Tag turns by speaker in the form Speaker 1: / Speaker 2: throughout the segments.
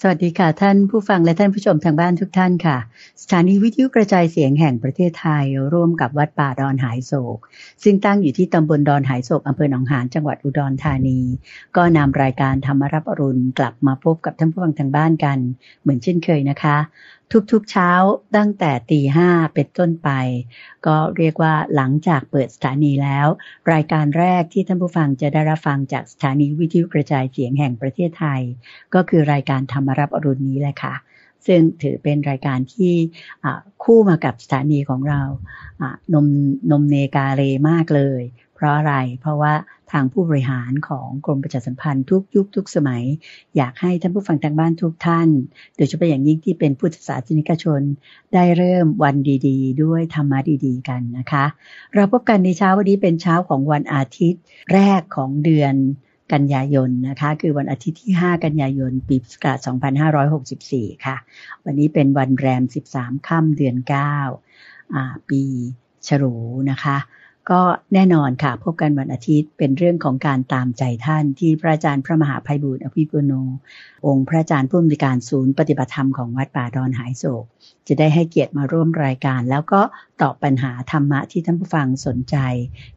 Speaker 1: สวัสดีค่ะ ท่านผู้ฟังและท่านผู้ชมทางบ้านทุกท่านค่ะ สถานีวิทยุกระจายเสียงแห่งประเทศไทย ร่วมกับวัดป่าดอนหายโศก ซึ่งตั้งอยู่ที่ตำบลดอนหายโศกอำเภอหนองหานจังหวัดอุดรธานี ก็นำรายการธรรมรับอรุณกลับมาพบกับท่านผู้ฟังทางบ้านกัน เหมือนเช่นเคยนะคะทุกๆเช้าตั้งแต่ตีห้าเป็นต้นไป ก็เรียกว่าหลังจากเปิดสถานีแล้ว รายการแรกที่ท่านผู้ฟังจะได้รับฟังจากสถานีวิทยุกระจายเสียงแห่งประเทศไทย ก็คือรายการธรรมรับอรุณนี้แหละค่ะ ซึ่งถือเป็นรายการที่คู่มากับสถานีของเรานมนมเนกาเรมากเลย เพราะอะไรเพราะว่า ทางผู้บริหารของกรมประชาสัมพันธ์ทุกยุคทุกสมัย อยากให้ท่านผู้ฟังทางบ้านทุกท่าน โดยเฉพาะอย่างยิ่งที่เป็นผู้ศาสนิกชน ได้เริ่มวันดี ๆ ด้วยธรรมะดีๆ กันนะคะ เราพบกันในเช้าวันนี้เป็นเช้าของวันอาทิตย์แรกของเดือนกันยายนนะคะ คือวันอาทิตย์ที่ 5 กันยายน ปีพุทธศักราช2564 ค่ะ วันนี้เป็นวันแรม 13 ค่ำเดือน 9 ปีฉลูนะคะ ก็แน่นอนค่ะ พบกันวันอาทิตย์เป็นเรื่องของการตามใจท่านที่พระอาจารย์พระมหาภัยบุญอภิปุโน องค์พระอาจารย์ผู้อำนวยการศูนย์ปฏิบัติธรรมของวัดป่าดอนหายโศก จะได้ให้เกียรติมาร่วมรายการ แล้วก็ตอบปัญหาธรรมะที่ท่านผู้ฟังสนใจ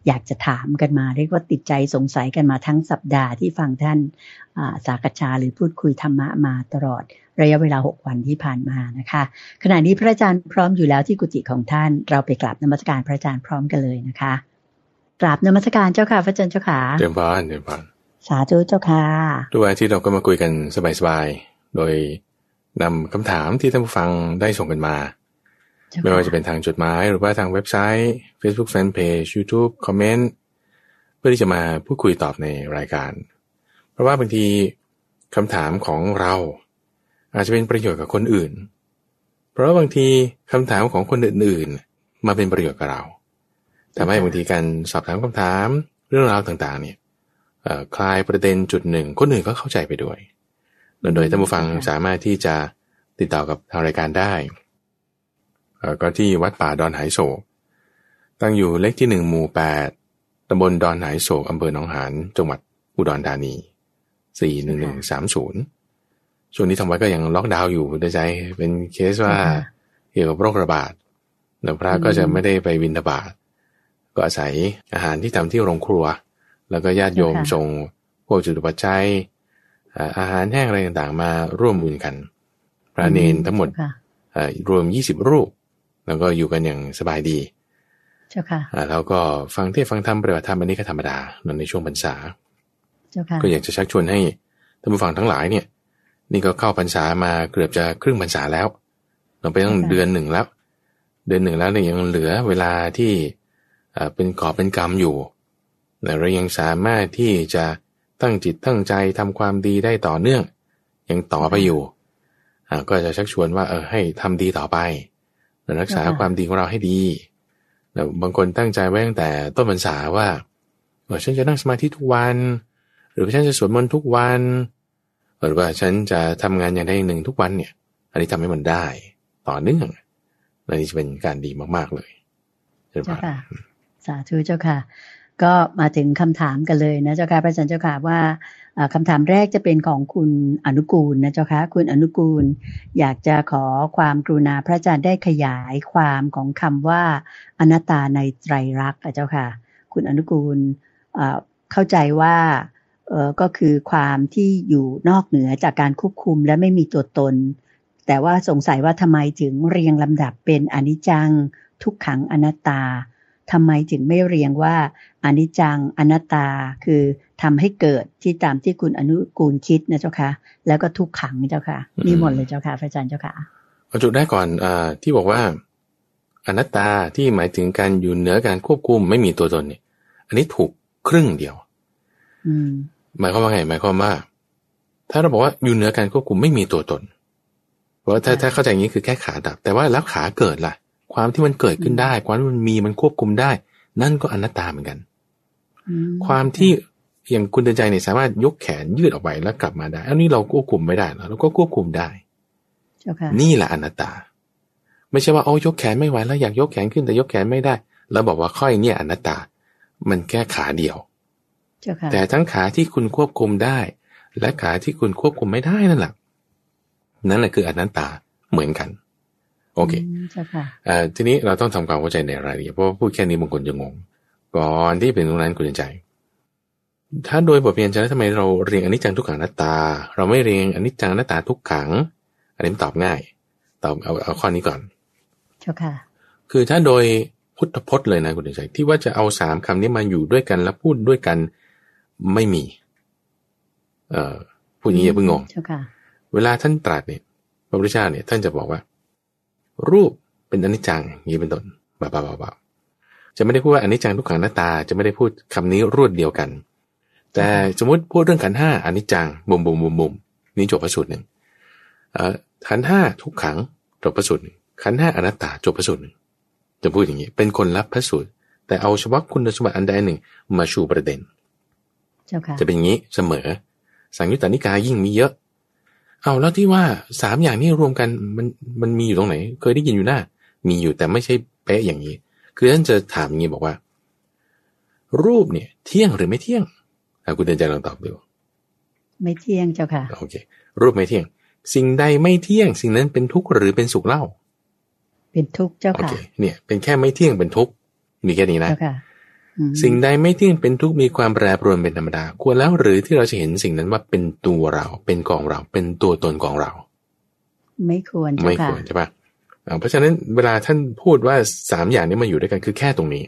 Speaker 1: อยากจะถามกันมา เรียกว่าติดใจสงสัยกันมาทั้งสัปดาห์ที่ฟังท่านสากชาหรือพูดคุยธรรมะมาตลอด ระยะเวลาหกวันที่ผ่านมานะคะ ขณะนี้พระอาจารย์พร้อมอยู่แล้วที่กุฏิของท่านเราไปกราบนมัสการพระอาจารย์พร้อมกันเลยนะคะกราบนมัสการเจ้าค่ะพระอาจารย์เจ้าค่ะ
Speaker 2: เดิมพานเดิมพาน
Speaker 1: สาธุเจ้าค่ะ
Speaker 2: ด้วยที่เราก็มาคุยกันสบายๆโดยนำคำถามที่ท่านผู้ฟังได้ส่งกันมา ไม่ว่าจะเป็นทางจดหมายหรือว่าทางเว็บไซต์ Facebook Fanpage YouTube คอมเมนต์เพื่อที่จะมาพูดคุยตอบในรายการ เพราะว่าบางทีคำถามของเรา อาจจะเป็นประโยชน์กับคนอื่น เพราะบางทีคำถามของคนอื่นๆ มาเป็นประโยชน์กับเราแต่ไม่บางทีการสอบถามคำถามเรื่องราวต่างๆ เนี่ยคลายประเด็นจุดหนึ่งคนอื่นก็เข้าใจไปด้วย โดยท่านผู้ฟังสามารถที่จะติดต่อกับทางรายการได้ก็ที่วัดป่าดอนหายโศก ตั้งอยู่เลขที่หนึ่งหมู่แปดตำบลดอนหายโศกอำเภอหนองหานจังหวัดอุดรธานี 41130 ช่วงนี้ทางวัดก็ยังล็อกดาวน์อยู่โดยใจเป็นเคสว่าเกี่ยวกับโรคระบาดหลวงพระก็จะไม่ได้ไปวินทบาทก็อาศัยอาหารที่ทำที่โรงครัว แล้วก็ญาติโยมส่งพวกจุดปัจจัยอาหารแห้งอะไรต่างๆ มาร่วมบุญกัน พระเนนทั้งหมดรวมยี่สิบรูป แล้วก็อยู่กันอย่างสบายดี
Speaker 1: เจ้าค่ะ
Speaker 2: แล้วก็ฟังเทศฟังธรรมปฏิบัติธรรมอันนี้ก็ธรรมดาในช่วงพรรษาก็อยากจะชักชวนให้ท่านผู้ฟังทั้งหลายเนี่ย นี่ก็เข้าพรรษามาเกือบจะครึ่งพรรษาแล้วเราไปต้องเดือนหนึ่งแล้ว เดือนหนึ่งแล้วเนี่ยยังเหลือเวลาที่เป็นกอบเป็นกรรมอยู่แต่เรายังสามารถที่จะตั้งจิตตั้งใจทำความดีได้ต่อเนื่อง ยังต่อไปอยู่ก็จะชักชวนว่าเออให้ทำดีต่อไปรักษาความดีของเราให้ดีแต่บางคนตั้งใจไว้ตั้งแต่ต้นพรรษาว่าเออฉันจะนั่งสมาธิทุกวัน หรือฉันจะสวดมนต์ทุกวัน หรือว่าฉันจะทำงานอย่างใดหนึ่งทุกวันเนี่ย อันนี้ทำให้มันได้ต่อเนื่องอันนี้จะเป็นการดีมาก ๆเลย
Speaker 1: ใช่ไหมสาธุเจ้าค่ะ ก็มาถึงคำถามกันเลยนะเจ้าค่ะพระอาจารย์เจ้าค่ะว่าคำถามแรกจะเป็นของคุณอนุกูลนะเจ้าค่ะคุณอนุกูล อยากจะขอความกรุณาพระอาจารย์ได้ขยายความของคำว่าอนัตตาในไตรลักษณ์เจ้าค่ะ คุณอนุกูลเข้าใจว่า ก็คือความที่อยู่นอกเหนือจากการควบคุมและไม่มีตัวตน แต่ว่าสงสัยว่าทำไมถึงเรียงลำดับเป็นอนิจจัง ทุกขังอนัตตาทำไมถึงไม่เรียงว่าอนิจจังอนัตตาคือทำให้เกิดที่ตามที่คุณอนุกูลคิดนะเจ้าค่ะ แล้วก็ทุกขังเจ้าค่ะนี่หมดเลยเจ้าค่ะพระอาจารย์เจ้าค่ะ
Speaker 2: เอาจุดได้ก่อนอที่บอกว่าอนัตตาที่หมายถึงการอยู่เหนือการควบคุมไม่มีตัวตนเนี่ย อันนี้ถูกครึ่งเดียว หมายความว่าไงหมายความว่า ถ้าเราบอกว่าอยู่เหนือการควบคุมไม่มีตัวตนเพราะถ้าถ้าเข้าใจอย่างนี้คือแค่ขาดับ แต่ว่าแล้วขาเกิดล่ะ ความที่มันเกิดขึ้นได้ ความที่มันมีมันควบคุมได้ นั่นก็อนัตตาเหมือนกัน ความที่อย่างคุณเดินใจเนี่ยสามารถยกแขนยืดออกไปแล้วกลับมาได้ อันนี้เราควบคุมไม่ได้เราก็ควบคุมได้ นี่แหละอนัตตา ไม่ใช่ว่าโอ้ยกแขนไม่ไหวแล้วอยากยกแขนขึ้นแต่ยกแขนไม่ได้ แล้วบอกว่าค่อยเนี่ยอนัตตา มันแค่ขาเดียว แต่ทั้งขาที่คุณควบคุมได้ และขาที่คุณควบคุมไม่ได้นั่นแหละนั่นแหละคืออนัตตาเหมือนกัน โอเค
Speaker 1: มเจ้าค่ะ
Speaker 2: อ่าทีนี้เราต้องทำความเข้าใจในรายละเอียดเพราะว่าพูดแค่นี้บางคนจะงง ก่อนที่เป็นตรงนั้นคุณใจ ถ้าโดยบทเรียนจะแล้วทำไมเราเรียนอนิจจังทุกขังอนัตตา เราไม่เรียนอนิจจังอนัตตาทุกขัง อันนี้มันตอบง่าย ตอบเอาเอาข้อนี้ก่อน
Speaker 1: เจ้าค่ะ
Speaker 2: คือถ้าโดยพุทธพจน์เลยนะคุณใจที่ว่าจะเอาสามคำนี้มาอยู่ด้วยกันแล้วพูดด้วยกัน ไม่มี เอ่อพูดอย่างนี้อย่าเพิ่งงง
Speaker 1: เจ้าค่ะ
Speaker 2: เวลาท่านตรัสเนี่ยพระพุทธเจ้าเนี่ย ท่านจะบอกว่า รูปเป็นอนิจจังอย่างนี้เป็นต้นบ้าบ้าบ้าบ้าจะไม่ได้พูดว่าอนิจจังทุกขังหน้าตา จะไม่ได้พูดคำนี้รวดเดียวกัน แต่สมมติพูดเรื่องขันธ์ห้าอนิจจังบุมบุมบุมบุมนี่จบพระสูตรหนึ่งเอ่อขันธ์ห้าทุกขังจบพระสูตรหนึ่งขันธ์ห้าอนัตตาจบพระสูตรหนึ่งจะพูดอย่างนี้ เป็นคนรับพระสูตรแต่เอาเฉพาะคุณสมบัติอันใดหนึ่งมาชูประเด็น
Speaker 1: เจ้าค่ะ
Speaker 2: จะเป็นอย่างนี้เสมอ สังยุตตานิกายยิ่งมีเยอะ เอาแล้วที่ว่าสามอย่างนี้รวมกันมันมันมีอยู่ตรงไหน เคยได้ยินอยู่หน้า มีอยู่แต่ไม่ใช่เป๊ะอย่างนี้ คือท่านจะถามอย่างนี้บอกว่า รูปเนี่ย เที่ยงหรือไม่เที่ยงอะคุณเดินใจลองตอบดู
Speaker 1: ไม่เที่ยงเจ้าค่ะ
Speaker 2: โอเค รูปไม่เที่ยง สิ่งใดไม่เที่ยง สิ่งนั้นเป็นทุกข์หรือเป็นสุขเล่า
Speaker 1: เป็นทุกข์เจ้า
Speaker 2: โอ
Speaker 1: ค่ะ
Speaker 2: เคเนี่ยเป็นแค่ไม่เที่ยงเป็นทุกข์มีแค่นี้นะ
Speaker 1: เจ้าค่ะอืม
Speaker 2: สิ่งใดไม่เที่ยงเป็นทุกข์มีความแปรปรวนเป็นธรรมดา ควรแล้วหรือที่เราจะเห็นสิ่งนั้นว่าเป็นตัวเรา เป็นของเรา เป็นตัวตนของเรา
Speaker 1: ไม่ควรเจ้า
Speaker 2: ไม่
Speaker 1: ค่ะ
Speaker 2: ควรใช่ปะอ่าเพราะฉะนั้นเวลาท่านพูดว่าสามอย่างนี้มาอยู่ด้วยกันคือแค่ตรงนี้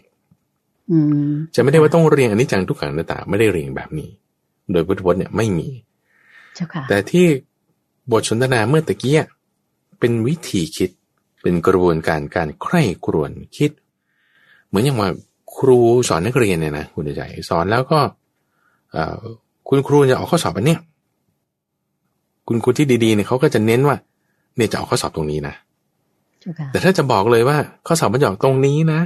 Speaker 1: อืม
Speaker 2: จะไม่ได้ว่าต้องเรียงอนิจจังทุกขังอนัตตาไม่ได้เรียงแบบนี้ โดยพุทธพจน์เนี่ยไม่มี
Speaker 1: เจ้าค่ะ
Speaker 2: แต่ที่บทสนทนาเมื่อตะกี้เป็นวิธีคิด เป็นกระบวนการการใคร่ครวญคิด เหมือนอย่างว่า ครูสอนนักเรียนเนี่ยนะคุณใจสอนแล้วก็เอ่อคุณครูจะออกข้อสอบอันเนี้ยคุณครูที่ดีๆเนี่ยเขาก็จะเน้นว่า เนี่ยจะออกข้อสอบตรงนี้นะ
Speaker 1: เจ้าค่ะ
Speaker 2: แต่ถ้าจะบอกเลยว่า ข้อสอบมันจะออกตรงนี้นะ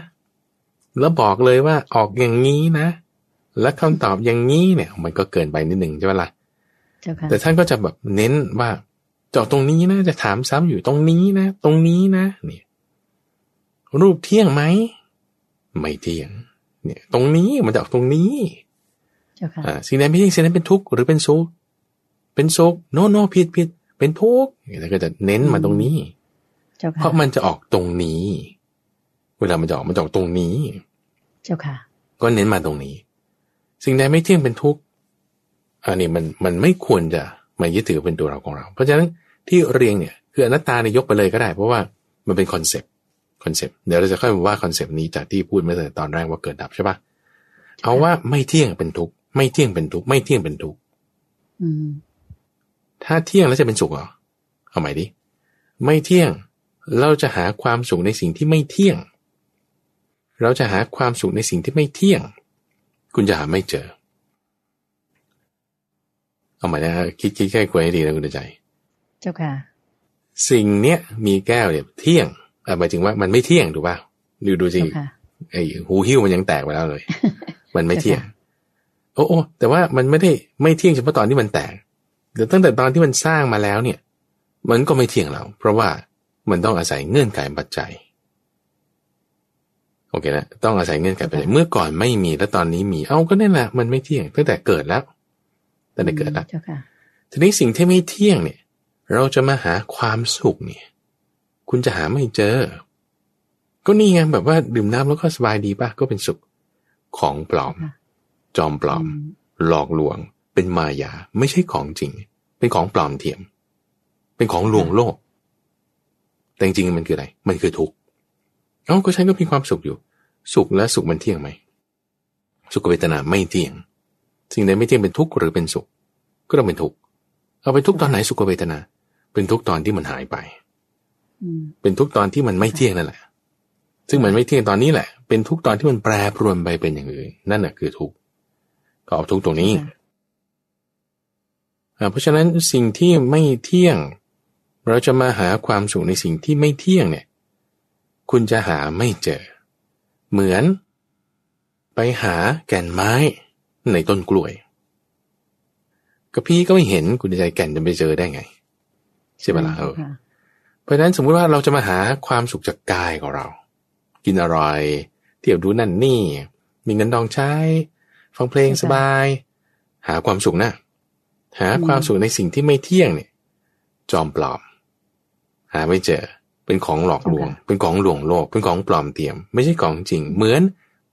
Speaker 2: แล้วบอกเลยว่าออกอย่างนี้นะ และคำตอบอย่างนี้เนี่ย มันก็เกินไปนิดหนึ่งใช่ไหมล่ะ
Speaker 1: เจ้าค่ะ
Speaker 2: แต่ท่านก็จะแบบเน้นว่าจะออกตรงนี้นะ จะถามซ้ำอยู่ตรงนี้นะ ตรงนี้นะ เนี่ย รูปเที่ยงไหม ไม่เที่ยง เนี่ย ตรงนี้มันจะออกตรงนี้
Speaker 1: เจ้าค่ะ
Speaker 2: อ่าสิ่งใดไม่เที่ยงสิ่งนั้นเป็นทุกข์หรือเป็นสุขเป็นสุขโนโนผิดผิดเป็นทุกข์เนี่ยท่านก็จะเน้นมาตรงนี้
Speaker 1: เจ้า
Speaker 2: เพ
Speaker 1: ค่ะ
Speaker 2: ราะมันจะออกตรงนี้ เวลามันจะออกมันจะออกตรงนี้
Speaker 1: เจ้าค่ะ
Speaker 2: ก็เน้นมาตรงนี้ สิ่งใดไม่เที่ยงเป็นทุกข์อันนี้มันมันไม่ควรจะมายึดถือเป็นตัวเราของเรา เพราะฉะนั้นที่เรียงเนี่ย คืออนัตตาเนี่ยยกไปเลยก็ได้ เพราะว่ามันเป็น concept concept เดี๋ยวเราจะค่อยมาว่า concept นี้จากที่พูดเมื่อตอนแรกว่าเกิดดับใช่ปะเอาว่าไม่เที่ยงเป็นทุกข์ไม่เที่ยงเป็นทุกข์ไม่เที่ยงเป็นทุกข์
Speaker 1: อืม
Speaker 2: ถ้าเที่ยงแล้วจะเป็นสุขเหรอเอาใหม่ดิไม่เที่ยงเราจะหาความสุขในสิ่งที่ไม่เที่ยง เราจะหาความสุขในสิ่งที่ไม่เที่ยง คุณจะหาไม่เจอ เอาใหม่นะฮะคิดคิดใคร่ครวญให้ดีนะคุณใจ
Speaker 1: เจ้าค่ะ
Speaker 2: สิ่งเนี้ยมีแก้วเนี่ยเที่ยงอ่า หมายถึงว่ามันไม่เที่ยงถูกป่ะดูดูสิ
Speaker 1: เจ้าค่ะ
Speaker 2: ไอ้หูหิ้วมันยังแตกไปแล้วเลย มันไม่เที่ยง
Speaker 1: ค่ะ
Speaker 2: โอ้โอ้แต่ว่ามันไม่ได้ไม่เที่ยงเฉพาะตอนที่มันแตกเดี๋ยวตั้งแต่ตอนที่มันสร้างมาแล้วเนี่ย มันก็ไม่เที่ยงแล้วเพราะว่ามันต้องอาศัยเงื่อนไขปัจจัยโอเคนะต้องอาศัยเงื่อนไขปัจจัยเมื่อก่อนไม่มีแล้วตอนนี้มีเอาก็นั่นแหละมันไม่เที่ยงตั้งแต่เกิดแล้วตั้งแต่เกิดแล้ว
Speaker 1: เจ้าค่ะ
Speaker 2: ทีนี้สิ่งที่ไม่เที่ยงเนี่ย เราจะมาหาความสุขเนี่ย คุณจะหาไม่เจอ ก็นี่ไงแบบว่าดื่มน้ำแล้วก็สบายดีป่ะก็เป็นสุขของปลอม
Speaker 1: ค่ะ
Speaker 2: จอมปลอม หลอกลวง เป็นมายา ไม่ใช่ของจริง เป็นของปลอมเทียม เป็นของลวงโลก แต่จริงๆมันคืออะไร มันคือทุกข์เอ้าก็ฉันก็มีความสุขอยู่ สุขและสุขมันเที่ยงไหมสุขเวทนาไม่เที่ยง สิ่งใดไม่เที่ยงเป็นทุกข์หรือเป็นสุข ก็ต้องเป็นทุกข์ เอาไปทุกข์ตอนไหนสุขเวทนา เป็นทุกข์ตอนที่มันหายไป
Speaker 1: อืม
Speaker 2: เป็นทุกข์ตอนที่มันไม่เที่ยงนั่นแหละ ซึ่งมันไม่เที่ยงตอนนี้แหละ เป็นทุกข์ตอนที่มันแปรปรวนไปเป็นอย่างอื่น นั่นแหะคือทุกข์ก็เอาทุกข์ตรงนี้
Speaker 1: ค่ะ
Speaker 2: อ่าเพราะฉะนั้นสิ่งที่ไม่เที่ยง เราจะมาหาความสุขในสิ่งที่ไม่เที่ยงเนี่ย คุณจะหาไม่เจอ เหมือน ไปหาแก่นไม้ในต้นกล้วยกระพี่ก็ไม่เห็นคุณใจแก่นจะไปเจอได้ไง ใช่ไหมล่ะเออ
Speaker 1: ค่ะ
Speaker 2: เพราะฉะนั้นสมมุติว่าเราจะมาหาความสุขจากกายของเรา กินอร่อย เที่ยวดูนั่นนี่ มีเงินดองใช้ ฟังเพลงสบาย หาความสุขนะ หาความสุขในสิ่งที่ไม่เที่ยงเนี่ย จอมปลอม หาไม่เจอ เป็นของหลอกลวง เป็นของหลวงโลก เป็นของปลอมเทียม ไม่ใช่ของจริง เหมือน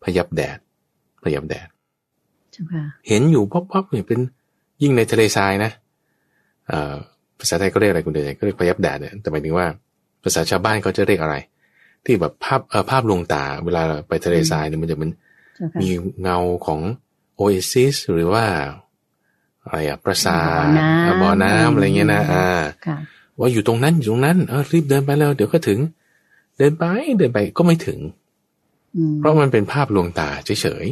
Speaker 2: พยับแดด พยับแดด
Speaker 1: เจ้าค่ะ
Speaker 2: เห็นอยู่พบๆเนี่ยเป็นยิ่งในทะเลทรายนะ เอ่อ ภาษาไทยก็เรียกอะไรคุณเดชก็เรียกพยับแดดเนี่ยแต่หมายถึงว่าภาษาชาวบ้านเขาจะเรียกอะไร ที่แบบภาพเอ่อภาพลวงตาเวลาไปทะเลทรายเนี่ยมันจะเป็น
Speaker 1: เจ้าค่ะ
Speaker 2: มีเงาของโอเอซิสหรือว่าอะไรอะปราสาท
Speaker 1: บ่อน้ำ
Speaker 2: อะบ่อน้ำอะไรเงี้ยนะอ่า
Speaker 1: ค่ะ
Speaker 2: ว่าอยู่ตรงนั้นอยู่ตรงนั้นเออรีบเดินไปแล้วเดี๋ยวก็ถึง เดินไปเดินไปก็ไม่ถึง
Speaker 1: อืม
Speaker 2: เพราะมันเป็นภาพลวงตาเฉย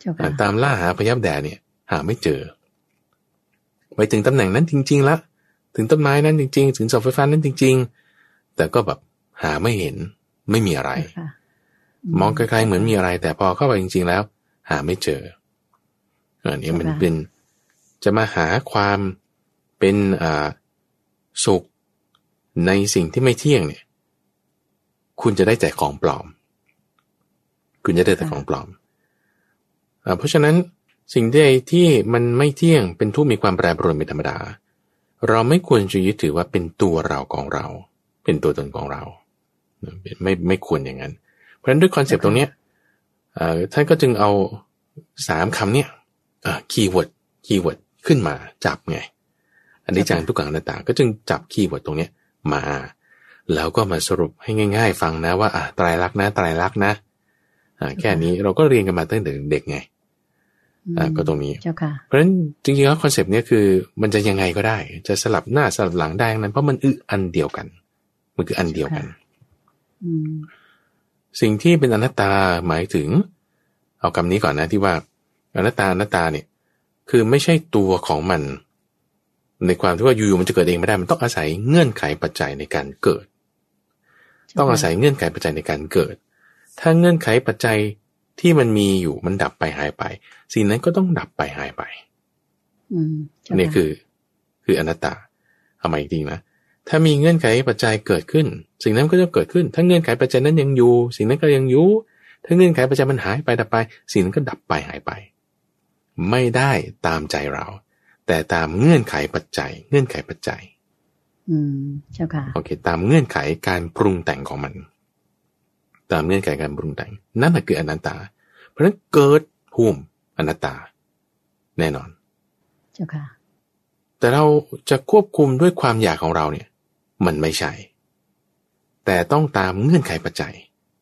Speaker 1: เจ้า
Speaker 2: ๆ
Speaker 1: ค่ะ
Speaker 2: อะตามล่าหาพยับแดดเนี่ย หาไม่เจอ ไปถึงตำแหน่งนั้นจริงๆละ ถึงต้นไม้นั้นจริง ๆ ถึงเสาไฟฟ้านั้นจริง ๆ แต่ก็แบบหาไม่เห็นไม่มีอะไร
Speaker 1: เจ้าค่ะ
Speaker 2: มองไกลๆเหมือนมีอะไร แต่พอเข้าไปจริง ๆ แล้ว หาไม่เจออันนี้มันเป็นจะมาหาความเป็นอ่าสุขในสิ่งที่ไม่เที่ยงเนี่ย คุณจะได้แต่ของปลอม คุณจะได้แต่ของปลอมอ่าเพราะฉะนั้นสิ่งใดที่มันไม่เที่ยงเป็นทุกข์มีความแปรปรวนเป็นธรรมดา เราไม่ควรจะยึดถือว่าเป็นตัวเราของเรา เป็นตัวตนของเรา ไม่ไม่ควรอย่างนั้น เพราะฉะนั้นด้วย concept ตรงเนี้ยท่านก็จึงเอาสามคำเนี้ย keyword keyword ขึ้นมาจับไง อนิจจังทุกขังอนัตตา ก็จึงจับ keyword ตรงเนี้ยมา แล้วก็มาสรุปให้ง่าย ๆ ฟังนะว่าอะไตรลักษณ์นะไตรลักษณ์นะแค่นี้เราก็เรียนกันมาตั้งแต่เด็กไง ก็ตรงนี้
Speaker 1: เจ้าค่ะ
Speaker 2: เพราะฉะนั้นจริงๆแล้ว concept เนี้ยคือ มันจะยังไงก็ได้ จะสลับหน้าสลับหลังได้ทั้งนั้นเพราะมันอึอันเดียวกัน มันคืออันเดียวกัน
Speaker 1: อืม
Speaker 2: สิ่งที่เป็นอนัตตาหมายถึง เอาคำนี้ก่อนนะที่ว่าอนัตตาอนัตตาเนี่ย คือไม่ใช่ตัวของมัน ในความที่ว่าอยู่ๆมันจะเกิดเองไม่ได้ มันต้องอาศัยเงื่อนไขปัจจัยในการเกิด ต้องอาศัยเงื่อนไขปัจจัยในการเกิด ถ้าเงื่อนไขปัจจัย ที่มันมีอยู่มันดับไปหายไป สิ่งนั้นก็ต้องดับไปหายไป
Speaker 1: อืมเจ้า
Speaker 2: นี่
Speaker 1: ค่ะ
Speaker 2: คือ คืออนัตตาเอามาอีกทีนะถ้ามีเงื่อนไขปัจจัยเกิดขึ้น สิ่งนั้นก็จะเกิดขึ้น ถ้าเงื่อนไขปัจจัยนั้นยังอยู่ สิ่งนั้นก็ยังอยู่ถ้าเงื่อนไขปัจจัยมันหายไปดับไป สิ่งนั้นก็ดับไปหายไป ไม่ได้ตามใจเรา แต่ตามเงื่อนไขปัจจัย เงื่อนไขปัจจัย
Speaker 1: อืมเจ้าค่ะ
Speaker 2: โอเค ตามเงื่อนไขการปรุงแต่งของมัน ตามเงื่อนไขการปรุงแต่ง นั่นแหละคืออนัตตา เพราะฉะนั้นเกิดภูมิอนัตตา แน่นอน
Speaker 1: เจ้าค่ะ
Speaker 2: แต่เราจะควบคุมด้วยความอยากของเราเนี่ย มันไม่ใช่ แต่ต้องตามเงื่อนไขปัจจัย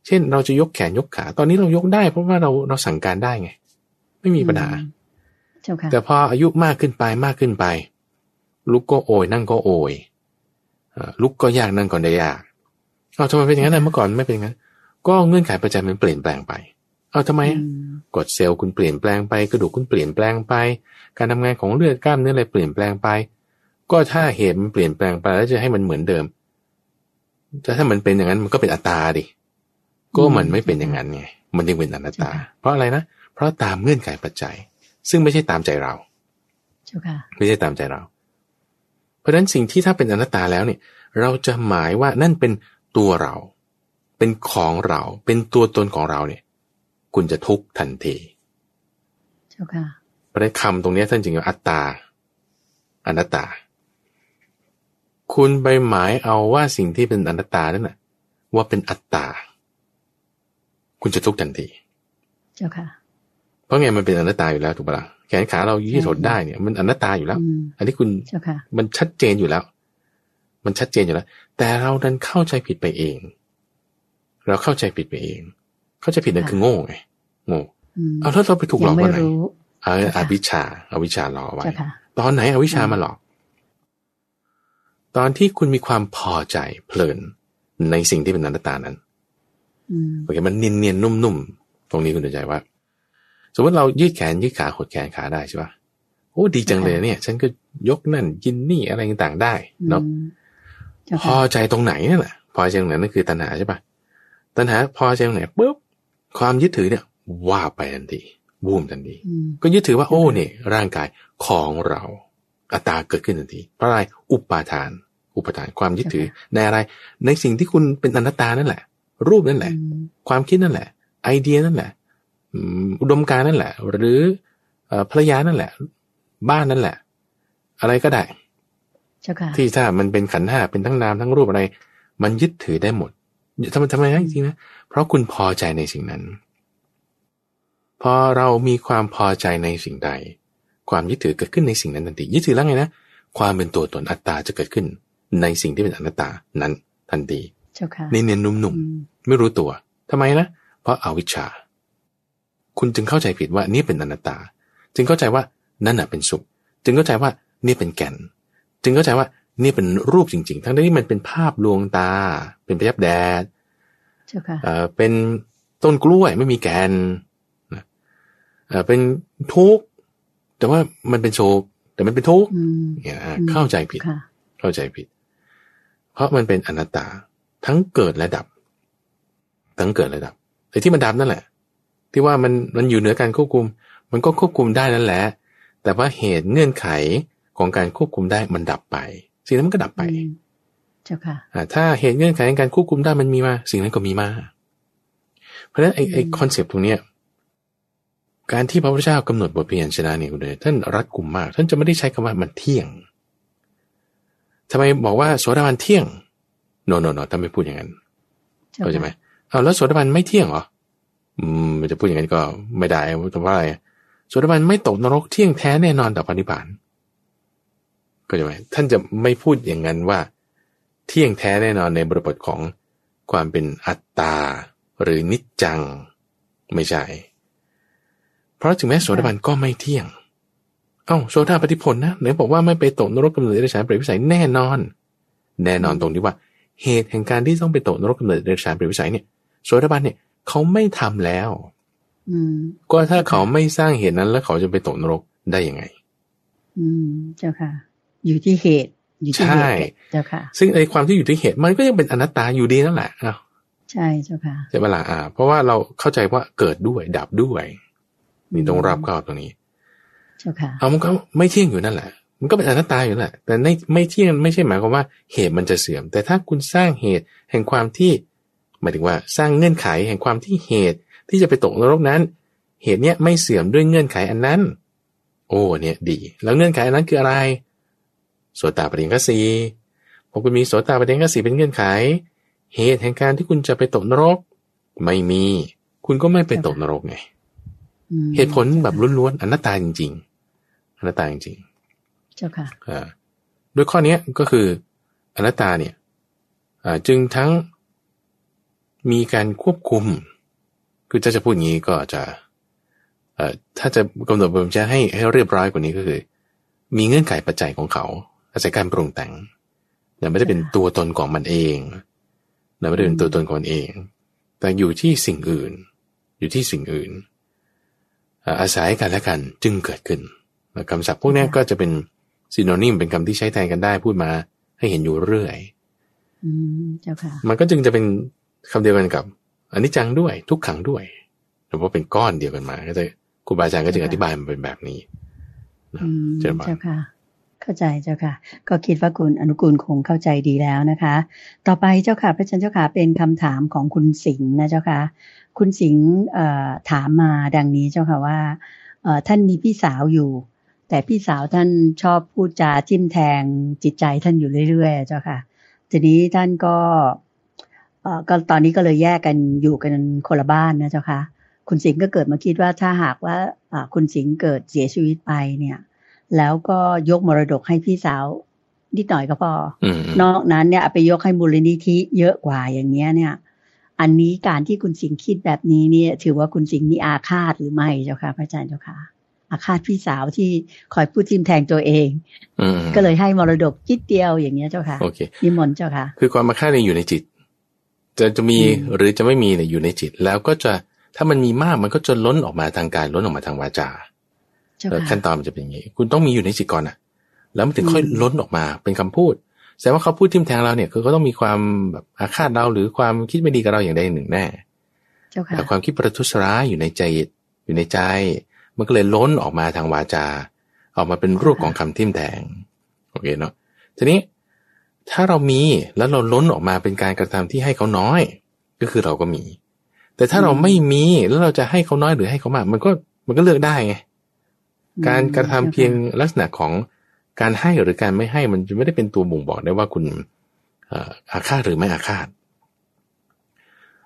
Speaker 2: เช่น เราจะยกแขนยกขา ตอนนี้เรายกได้ เพราะว่าเราเราสั่งการได้ไง ไม่มีปัญหา
Speaker 1: อืมเจ้าค่ะ
Speaker 2: แต่พออายุมากขึ้นไปมากขึ้นไป ลุกก็โอยนั่งก็โอยอ่าลุกก็ยากนั่งก็ได้ยากเอาทำไมเป็นอย่างนั้นนะเมื่อก่อนไม่เป็นอย่างนั้น ก็เงื่อนไขปัจจัยมันเปลี่ยนแปลงไป เอาทำไม
Speaker 1: อืม
Speaker 2: กดเซลล์คุณเปลี่ยนแปลงไปกระดูกคุณเปลี่ยนแปลงไป การทำงานของเลือดกล้ามเนื้ออะไรเปลี่ยนแปลงไป ก็ถ้าเหตุมันเปลี่ยนแปลงไปแล้วจะให้มันเหมือนเดิมแต่ถ้ามันเป็นอย่างนั้นมันก็เป็นอัตตาดิก็มันไม่เป็นอย่างนั้นไงมันยังเป็นอนัตตา เพราะอะไรนะ เพราะตามเงื่อนไขปัจจัย ซึ่งไม่ใช่ตามใจเรา
Speaker 1: เจ้าค่ะ
Speaker 2: ไม่ใช่ตามใจเรา เพราะฉะนั้นสิ่งที่ถ้าเป็นอนัตตาแล้วเนี่ย เราจะหมายว่านั่นเป็นตัวเรา เป็นของเรา เป็นตัวตนของเราเนี่ย คุณจะทุกข์ทันที
Speaker 1: เจ้าค่ะ
Speaker 2: เพราะฉะนั้นคำตรงเนี้ยท่านจึงเอาอัตตา อนัตตา คุณไปหมายเอาว่าสิ่งที่เป็นอนัตตานั่นน่ะ ว่าเป็นอัตตา คุณจะทุกข์ทันที
Speaker 1: เจ้าค่ะ
Speaker 2: เพราะไงมันเป็นอนัตตาอยู่แล้วถูกปะล่ะแขนขาเรายืดหดได้เนี่ย มันอนัตตาอยู่แล้ว
Speaker 1: อืม
Speaker 2: อันนี้คุณ
Speaker 1: เจ้าค่ะ
Speaker 2: มันชัดเจนอยู่แล้ว มันชัดเจนอยู่แล้ว แต่เราดันเข้าใจผิดไปเอง เราเข้าใจผิดไปเอง เข้าใจผิดนั่น
Speaker 1: ค่ะ
Speaker 2: คือโง่ไงโง่
Speaker 1: อืม
Speaker 2: เอาแล้วเราไปถูกหล
Speaker 1: ยั
Speaker 2: อก
Speaker 1: ไม่
Speaker 2: ตอนไหน
Speaker 1: รู้
Speaker 2: เออ
Speaker 1: ค่ะ
Speaker 2: อวิชชาอาวิชชาหลอกเอาไว้
Speaker 1: เจ้าค่ะ
Speaker 2: ตอนไหนอวิชชามาหลอก ตอนที่คุณมีความพอใจเพลินในสิ่งที่เป็นอนัตตานั้น
Speaker 1: อืม
Speaker 2: โอเคมันเนียนเนียนๆนุ่มๆตรงนี้คุณเข้าใจว่าสมมติเรายืดแขนยืดขาหดแขนขาได้ใช่ปะโอ้ดีจังเลยเนี่ย ฉันก็ยกนั่นกินนี่อะไรต่างๆได้เนาะ
Speaker 1: อืมเจ้า
Speaker 2: พ
Speaker 1: ค่ะ
Speaker 2: อใจตรงไหนนั่นแหละพอใจตรงไหนนั่นคือตัณหาใช่ปะ ตัณหาพอใจตรงไหนปุ๊บความยึดถือเนี่ยว่าไปทันทีบูมทันที
Speaker 1: อืม
Speaker 2: ก็ยึดถือว่าโอ้เนี่ยร่างกายของเราอัตตาเกิดขึ้นทันทีเพราะอะไรอุปาทาน อุปทานความยึดถือในอะไร ในสิ่งที่คุณเป็นอนัตตานั่นแหละ รูปนั่นแหละ
Speaker 1: อืม
Speaker 2: ความคิดนั่นแหละ ไอเดียนั่นแหละอืมอุดมการณ์นั่นแหละ หรือเอ่อภรรยานั่นแหละ บ้านนั่นแหละ อะไรก็ได้
Speaker 1: เจ้าค่ะ
Speaker 2: ที่ถ้ามันเป็นขันธ์ห้าเป็นทั้งนามทั้งรูปอะไร มันยึดถือได้หมด ทำไมทำไมนะจริงๆนะ เพราะคุณพอใจในสิ่งนั้น พอเรามีความพอใจในสิ่งใด ความยึดถือเกิดขึ้นในสิ่งนั้นทันทียึดถือแล้วไงนะ ความเป็นตัวตนอัตตาจะเกิดขึ้น ในสิ่งที่เป็นอนัตตานั้นทันที
Speaker 1: เจ้าค่ะ
Speaker 2: เนียนๆนุ่ม
Speaker 1: อืม
Speaker 2: ๆไม่รู้ตัวทำไมนะ เพราะอาวิชชา คุณจึงเข้าใจผิดว่านี่เป็นอนัตตา จึงเข้าใจว่านั่นน่ะเป็นสุข จึงเข้าใจว่านี่เป็นแก่น จึงเข้าใจว่า นี่เป็นรูปจริง ๆ ทั้งที่มันเป็นภาพลวงตา เป็นพยับแดด
Speaker 1: เจ้าค่ะ
Speaker 2: เอ่อเป็นต้นกล้วยไม่มีแกนนะเอ่อเป็นทุกข์แต่ว่ามันเป็นโศกแต่มันเป็นทุกข์
Speaker 1: อืม
Speaker 2: เนี่ยนะ
Speaker 1: อืม
Speaker 2: เข้าใจผิด
Speaker 1: ค่ะ
Speaker 2: เข้าใจผิด เพราะมันเป็นอนัตตา ทั้งเกิดและดับ ทั้งเกิดและดับไอ้ที่มันดับนั่นแหละ ที่ว่ามันมันอยู่เหนือการควบคุม มันก็ควบคุมได้นั่นแหละ แต่ว่าเหตุเงื่อนไขของการควบคุมได้มันดับไป สิ่งนั้นมันก็ดับไป
Speaker 1: อืมเจ้าค่ะ
Speaker 2: อ่าถ้าเหตุเงื่อนไขในการควบคุมได้มันมีมาสิ่งนั้นก็มีมา เพราะฉะนั้นไอ้ไอ้
Speaker 1: อืม
Speaker 2: คอนเซปต์ตรงเนี้ยการที่พระพุทธเจ้ากำหนดบทเพียนชนะเนี่ยคุณเลยท่านรัดกุมมาก ท่านจะไม่ได้ใช้คำว่ามันเที่ยงทำไมบอกว่าโสดาบันเที่ยงโนโนโนท่านไม่พูดอย่างนั้น
Speaker 1: เจ้า
Speaker 2: เข้าใจไหม
Speaker 1: ค่ะ
Speaker 2: เอาแล้วโสดาบันไม่เที่ยงเหรออืมมันจะพูดอย่างนั้นก็ไม่ได้แต่ว่าอะไรโสดาบันไม่ตกนรกเที่ยงแท้แน่นอนต่อปณิพาน ก็จะไหมท่านจะไม่พูดอย่างนั้นว่า เที่ยงแท้แน่นอนในบริบทของความเป็นอัตตา หรือนิจจัง ไม่ใช่ เพราะถึงแม้โสดาบันก็ไม่เที่ยง เอ้าโสดาปฏิผลนะไหนบอกว่าไม่ไปตกนรกกำเนิดเดรัจฉานเปรตวิสัยแน่นอน แน่นอนตรงที่ว่า เหตุแห่งการที่ต้องไปตกนรกกำเนิดเดรัจฉานเปรตวิสัยเนี่ยโสดาบันเนี่ยเขาไม่ทำแล้ว
Speaker 1: อืม
Speaker 2: ก็ถ้าเขาไม่สร้างเหตุนั้นแล้วเขาจะไปตกนรกได้ยังไง
Speaker 1: อืม เจ้าค่ะ อยู่ที่เหตุอยู่ที่เห
Speaker 2: ใช่
Speaker 1: ตุเจ้าค่ะ
Speaker 2: ซึ่งไอ้ความที่อยู่ที่เหตุมันก็ยังเป็นอนัตตาอยู่ดีนั่นแหละอ้าว
Speaker 1: ใช่เจ้าค่ะ
Speaker 2: ใช่ไหมล่ะอ่า เพราะว่าเราเข้าใจว่าเกิดด้วย ดับด้วยนี่ต้องรับเข้าตรงนี้
Speaker 1: เจ้าค่ะ
Speaker 2: เอามันก็ไม่เที่ยงอยู่นั่นแหละ มันก็เป็นอนัตตาอยู่นั่นแหละแต่ในไม่เที่ยงไม่ใช่หมายความว่าเหตุมันจะเสื่อม แต่ถ้าคุณสร้างเหตุแห่งความที่หมายถึงว่าสร้างเงื่อนไขแห่งความที่เหตุที่จะไปตกนรกนั้น เหตุเนี้ยไม่เสื่อมด้วยเงื่อนไขอันนั้น โอ้เนี่ยดี แล้วเงื่อนไขอันนั้นคืออะไร โสตาปฏิยังคสีพอคุณมีโสตาปฏิยังคสีเป็นเงื่อนไข เหตุแห่งการที่คุณจะไปตกนรก ไม่มี คุณก็ไม่ไปตกนรกไง
Speaker 1: อืม
Speaker 2: เหตุผลแบบล้วนๆอนัตตาจริง ๆอนัตตาจริง
Speaker 1: เจ้าค่ะ
Speaker 2: ๆอ่าด้วยข้อเนี้ยก็คืออนัตตาเนี่ยอ่าจึงทั้งมีการควบคุม คือถ้าจะพูดอย่างนี้ก็จะเอ่อถ้าจะกำหนดบทบัญญัติให้ให้เรียบร้อยกว่านี้ก็คือ มีเงื่อนไขปัจจัยของเขา อาศัยการปรุงแต่งเนี่ยไม่ได้เป็นตัวตนของมันเองเนี่ยไม่ได้เป็นตัวตนของมันเอง แต่อยู่ที่สิ่งอื่น อยู่ที่สิ่งอื่นอ่าอาศัยกันและกันจึงเกิดขึ้นคำศัพท์พวกเนี้ย
Speaker 1: ค่ะ
Speaker 2: ก็จะเป็นซีโนนิมเป็นคำที่ใช้แทนกันได้พูดมาให้เห็นอยู่เรื่อย
Speaker 1: อืมเจ้าค่ะ
Speaker 2: มันก็จึงจะเป็นคำเดียวกันกับอนิจจังด้วยทุกขังด้วยแต่ว่าเป็นก้อนเดียวกันมา ก็จะครูบาอาจารย์ก็จึงอธิบายมันเป็นแบบนี้นะ
Speaker 1: อืม
Speaker 2: เจริญพร
Speaker 1: เจ้าค่ะ เข้าใจเจ้าค่ะ ก็คิดว่าคุณอนุกูลคงเข้าใจดีแล้วนะคะ ต่อไปเจ้าค่ะพระอาจารย์เจ้าค่ะเป็นคำถามของคุณสิงห์นะเจ้าค่ะ คุณสิงห์ถามมาดังนี้เจ้าค่ะว่าท่านมีพี่สาวอยู่ แต่พี่สาวท่านชอบพูดจาจิ้มแทงจิตใจท่านอยู่เรื่อยๆเจ้าค่ะ ทีนี้ท่านก็ก็ตอนนี้ก็เลยแยกกันอยู่กันคนละบ้านนะเจ้าค่ะ คุณสิงห์ก็เกิดมาคิดว่าถ้าหากว่าคุณสิงห์เกิดเสียชีวิตไปเนี่ย แล้วก็ยกมรดกให้พี่สาวนิดหน่อยก็พอ
Speaker 2: อืม
Speaker 1: นอกนั้นเนี่ยเอาไปยกให้มูลนิธิเยอะกว่าอย่างเนี้ยเนี่ย อันนี้การที่คุณสิงห์คิดแบบนี้เนี่ย ถือว่าคุณสิงห์มีอาฆาตหรือไม่เจ้าค่ะพระอาจารย์เจ้าค่ะ อาฆาตพี่สาวที่คอยพูดทิมแทงตัวเอง
Speaker 2: อืม
Speaker 1: ก็เลยให้มรดกจิตเดียวอย่างเงี้ยเจ้าค่ะ
Speaker 2: โอเค
Speaker 1: นิมนต์เจ้าค่ะ
Speaker 2: คือความมาค่าเนี่ยอยู่ในจิต จะจะมี
Speaker 1: อืม
Speaker 2: หรือจะไม่มีเนี่ยอยู่ในจิต แล้วก็จะถ้ามันมีมากมันก็จะล้นออกมาทางกายล้นออกมาทางวาจา
Speaker 1: เจ้า
Speaker 2: เออ
Speaker 1: ค่ะ
Speaker 2: ขั้นตอนมันจะเป็นอย่างนี้คุณต้องมีอยู่ในจิตก่อนอะแล้วมันถึงค่อย
Speaker 1: อืม
Speaker 2: ล้นออกมาเป็นคำพูดแสดงว่าเขาพูดทิมแทงเราเนี่ยคือเขาต้องมีความแบบอาฆาตเราหรือความคิดไม่ดีกับเราอย่างใดอย่างหนึ่งแน่
Speaker 1: เจ้าค่ะ
Speaker 2: แต่ความคิดประทุษร้ายอยู่ในใจอยู่ในใจ มันก็เลยล้นออกมาทางวาจา ออกมาเป็นรูปของคำทิมแทงโอเคเนาะทีนี้ถ้าเรามีแล้วเราล้นออกมาเป็นการกระทำที่ให้เขาน้อย ก็คือเราก็มี แต่ถ้าเราไม่มีแล้วเราจะให้เขาน้อยหรือให้เขามาก มันก็มันก็เลือกได้ไง การกระทำเพียงลักษณะของการให้หรือการไม่ให้มันจะไม่ได้เป็นตัวบ่งบอกได้ว่าคุณอาฆาตหรือไม่อาฆาต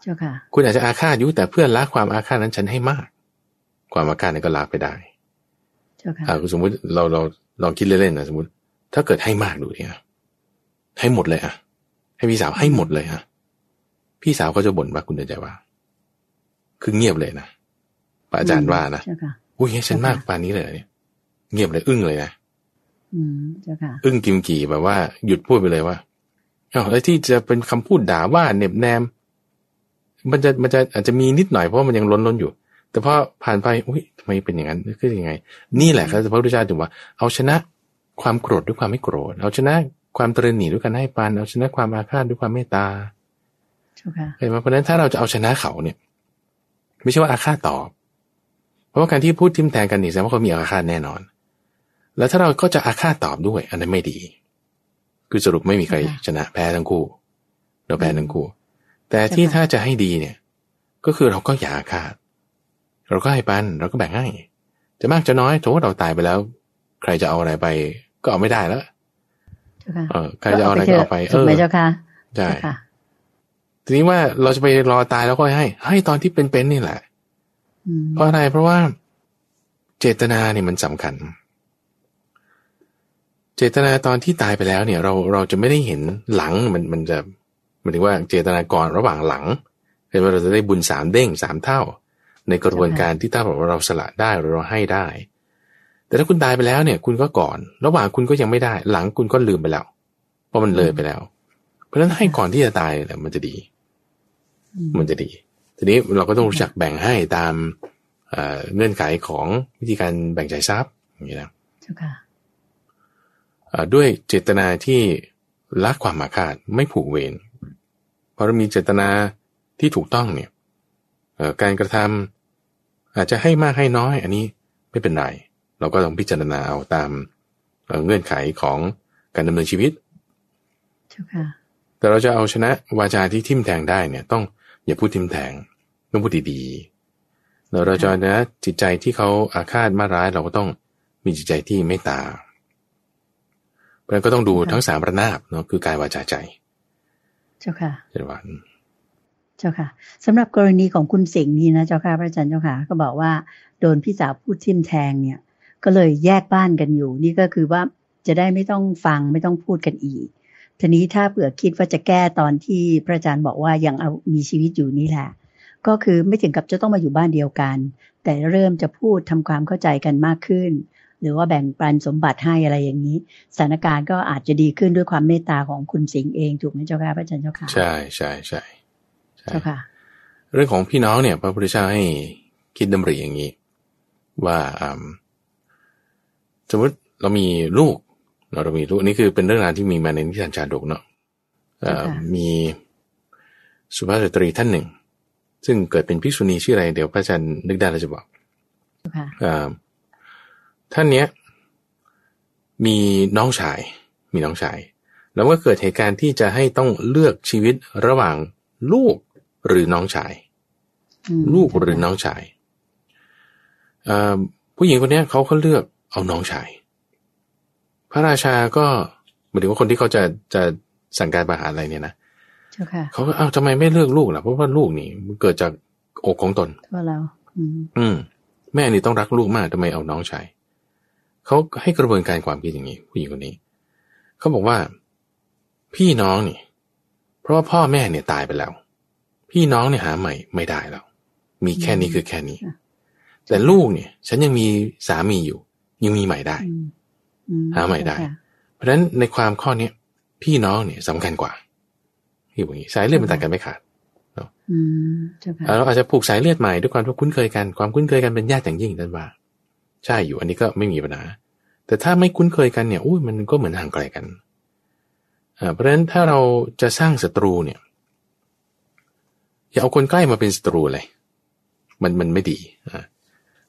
Speaker 1: เจ้าค่ะ
Speaker 2: คุณอาจจะอาฆาตอยู่แต่เพื่อละความอาฆาตนั้นฉันให้มาก ความอาฆาตนั้นก็ละไปได้
Speaker 1: เจ้าค่ะ
Speaker 2: อ่าสมมติเราเราลองคิดเล่นๆนะสมมติ ถ้าเกิดให้มากดูเนี่ยให้หมดเลยอะ ให้พี่สาวให้หมดเลยอะพี่สาวก็จะบ่นว่าคุณเดินใจว่า คือเงียบเลยนะพระอาจารย์ว่านะ
Speaker 1: เจ้าค่ะ
Speaker 2: อุ้ยให้ฉันมากปานนี้เลยเหรอเนี่ยเงียบเลยอึ้งเลยนะ
Speaker 1: อืมเจ้าค่ะ
Speaker 2: อึ้งกิมกี่แบบว่า หยุดพูดไปเลยว่าอ้าวแล้วที่จะเป็นคำพูดด่าว่าเหน็บแนม มันจะมันจะอาจจะมีนิดหน่อยเพราะมันยังล้นล้นอยู่ แต่พอผ่านไปอุ้ยทำไมเป็นอย่างนั้นคือยังไง นี่แหละครับพระพุทธเจ้าถึงว่าเอาชนะความโกรธด้วยความไม่โกรธ เอาชนะความตระหนี่ด้วยการให้ปานเอาชนะความอาฆาตด้วยความเมตตา
Speaker 1: เจ้าค่ะ
Speaker 2: เห็นไหมเพราะฉะนั้นถ้าเราจะเอาชนะเขาเนี่ย ไม่ใช่ว่าอาฆาตตอบเพ ราะว่าการที่พูดทิมแทงกันนี่แสดงว่าเขามีอาฆาตแน่นอน แล้วถ้าเราก็จะอาฆาตตอบด้วย อันนั้นไม่ดี คือสรุปไม่มีใครชนะแพ้ทั้งคู่ เราแพ้ทั้งคู่ แต่ที่ถ้าจะให้ดีเนี่ย ก็คือเราก็อย่าอาฆาต เราก็ให้ปันเราก็แบ่งให้ จะมากจะน้อยถือว่าเราตายไปแล้ว ใครจะเอาอะไรไปก็เอาไม่ได้แล้ว
Speaker 1: เจ้าค่ะ
Speaker 2: เออใครจะเอาอะไรก็เอาไปเอ
Speaker 1: ถูก
Speaker 2: อ
Speaker 1: ไหมเจ้าค่ะ
Speaker 2: ใช่
Speaker 1: เจ้าค่ะ
Speaker 2: ทีนี้ว่าเราจะไปรอตายแล้วก็ให้ ให้ตอนที่เป็นๆนี่แหละ
Speaker 1: อืม
Speaker 2: เพราะอะไรเพราะว่า เจตนาเนี่ยมันสำคัญ เจตนาตอนที่ตายไปแล้วเนี่ย เราเราจะไม่ได้เห็นหลังมันมันจะหมายถึงว่าเจตนาก่อนระหว่างหลังเห็นว่าเราจะได้บุญสามเด้งสามเท่า ในกระบวนการที่ถ้าบอกว่าเราสละได้หรือเราให้ได้ แต่ถ้าคุณตายไปแล้วเนี่ย คุณก็ก่อน ระหว่างคุณก็ยังไม่ได้ หลังคุณก็ลืมไปแล้ว เพราะมันเลยไปแล้ว เพราะฉะนั้นให้ก่อนที่จะตายแหละมันจะดี
Speaker 1: อืม
Speaker 2: มันจะดี ทีนี้เราก็ต้องรู้จักแบ่งให้ตามเอ่อเงื่อนไขของวิธีการแบ่งจ่ายทรัพย์อย่างนี้นะ
Speaker 1: เจ้าค่ะ
Speaker 2: เอ่อด้วยเจตนาที่ละความอาฆาตไม่ผูกเวรเพราะเรามีเจตนาที่ถูกต้องเนี่ยเอ่อการกระทำอาจจะให้มากให้น้อย อันนี้ไม่เป็นไรเราก็ต้องพิจารณาเอาตามเอ่อเงื่อนไขของการดำเนินชีวิต
Speaker 1: เจ้าค่ะ
Speaker 2: แต่เราจะเอาชนะวาจาที่ทิ่มแทงได้เนี่ยต้อง อย่าพูดทิ่มแทงต้องพูดดีๆแล้วเราจะเอาชนะจิตใจที่เขาอาฆาตมาร้ายเราก็ต้องมีจิตใจที่เมตตาเพราะฉะนั้นก็ต้องดูทั้งสามระนาบเนาะคือกายวาจาใจ
Speaker 1: เจ้าค่ะ
Speaker 2: เจริญวัน
Speaker 1: เจ้าค่ะสำหรับกรณีของคุณสิงห์นี่นะเจ้าค่ะพระอาจารย์เจ้าค่ะก็บอกว่าโดนพี่สาวพูดทิ่มแทงเนี่ย ก็เลยแยกบ้านกันอยู่ นี่ก็คือว่าจะได้ไม่ต้องฟังไม่ต้องพูดกันอีก ทีนี้ถ้าเผื่อคิดว่าจะแก้ตอนที่พระอาจารย์บอกว่ายังเอามีชีวิตอยู่นี่แหละ ก็คือไม่ถึงกับจะต้องมาอยู่บ้านเดียวกัน แต่เริ่มจะพูดทำความเข้าใจกันมากขึ้น หรือว่าแบ่งปันสมบัติให้อะไรอย่างนี้สถานการณ์ก็อาจจะดีขึ้นด้วยความเมตตาของคุณสิงห์เองถูกไหมเจ้าค่ะพระอาจารย์เจ้าค่ะ
Speaker 2: ใช่ใช่ใช่ใช่
Speaker 1: เจ้าค่ะ
Speaker 2: เรื่องของพี่น้องเนี่ย พระพุทธเจ้าให้คิดดำริอย่างนี้ ว่าอืมสมมติเรามีลูก เราเรามีลูกนี่คือเป็นเรื่องราวที่มีมาในนิทานชาดกเนาะเอ่อ
Speaker 1: ค่ะ
Speaker 2: มีสุภาพสตรีท่านหนึ่ง ซึ่งเกิดเป็นภิกษุณีชื่ออะไร เดี๋ยวพระอาจารย์นึกได้เราจะบอก
Speaker 1: เจ้าค่ะ
Speaker 2: เอ่อท่านเนี้ย มีน้องชาย มีน้องชาย แล้วก็เกิดเหตุการณ์ที่จะให้ต้องเลือกชีวิตระหว่างลูกหรือน้องชาย
Speaker 1: อืม
Speaker 2: ลูกหรือน้องชายเอ่อผู้หญิงคนเนี้ยเขาก็เลือกเอาน้องชายพ ระราชาก็หมายถึงว่าคนที่เขาจะจะสั่งการประหารอะไรเนี่ยนะ
Speaker 1: เจ้าค่ะ
Speaker 2: เขาก็เอ้าทำไมไม่เลือกลูกล่ะเพราะว่าลูกนี่มันเกิดจากอกของตน
Speaker 1: ทั่วเราอืม
Speaker 2: อืม แม่นี่ต้องรักลูกมากทำไมเอาน้องชายเขาให้กระบวนการความคิดอย่างนี้ผู้หญิงคนนี้เขาบอกว่า พี่น้องนี่ เพราะว่าพ่อแม่เนี่ยตายไปแล้ว พี่น้องเนี่ยหาใหม่ไม่ได้แล้ว มีแค่นี้คือแค่นี้ แต่ลูกเนี่ย ฉันยังมีสามีอยู่ ยังมีใหม่ได้
Speaker 1: อืมอื
Speaker 2: หาใหม่ได้
Speaker 1: เจ้ค่ะ
Speaker 2: เพราะฉะนั้นในความข้อเนี้ยพี่น้องเนี่ยสำคัญกว่าที่บอกอย่างนี้สายเลือดมันตัดกันไม่ขาด
Speaker 1: อืมเจ้าค่ะ
Speaker 2: เราอาจจะผูกสายเลือดใหม่ด้วยความที่คุ้นเคยกันความคุ้นเคยกันเป็นญาติอย่างยิ่งนั่นว่า ใช่อยู่อันนี้ก็ไม่มีปัญหาแต่ถ้าไม่คุ้นเคยกันเนี่ยอุ้ยมันก็เหมือนห่างไกลกันอ่าเพราะฉะนั้นถ้าเราจะสร้างศัตรูเนี่ยอย่าเอาคนใกล้มาเป็นศัตรูเลย มันมันไม่ดีอ่า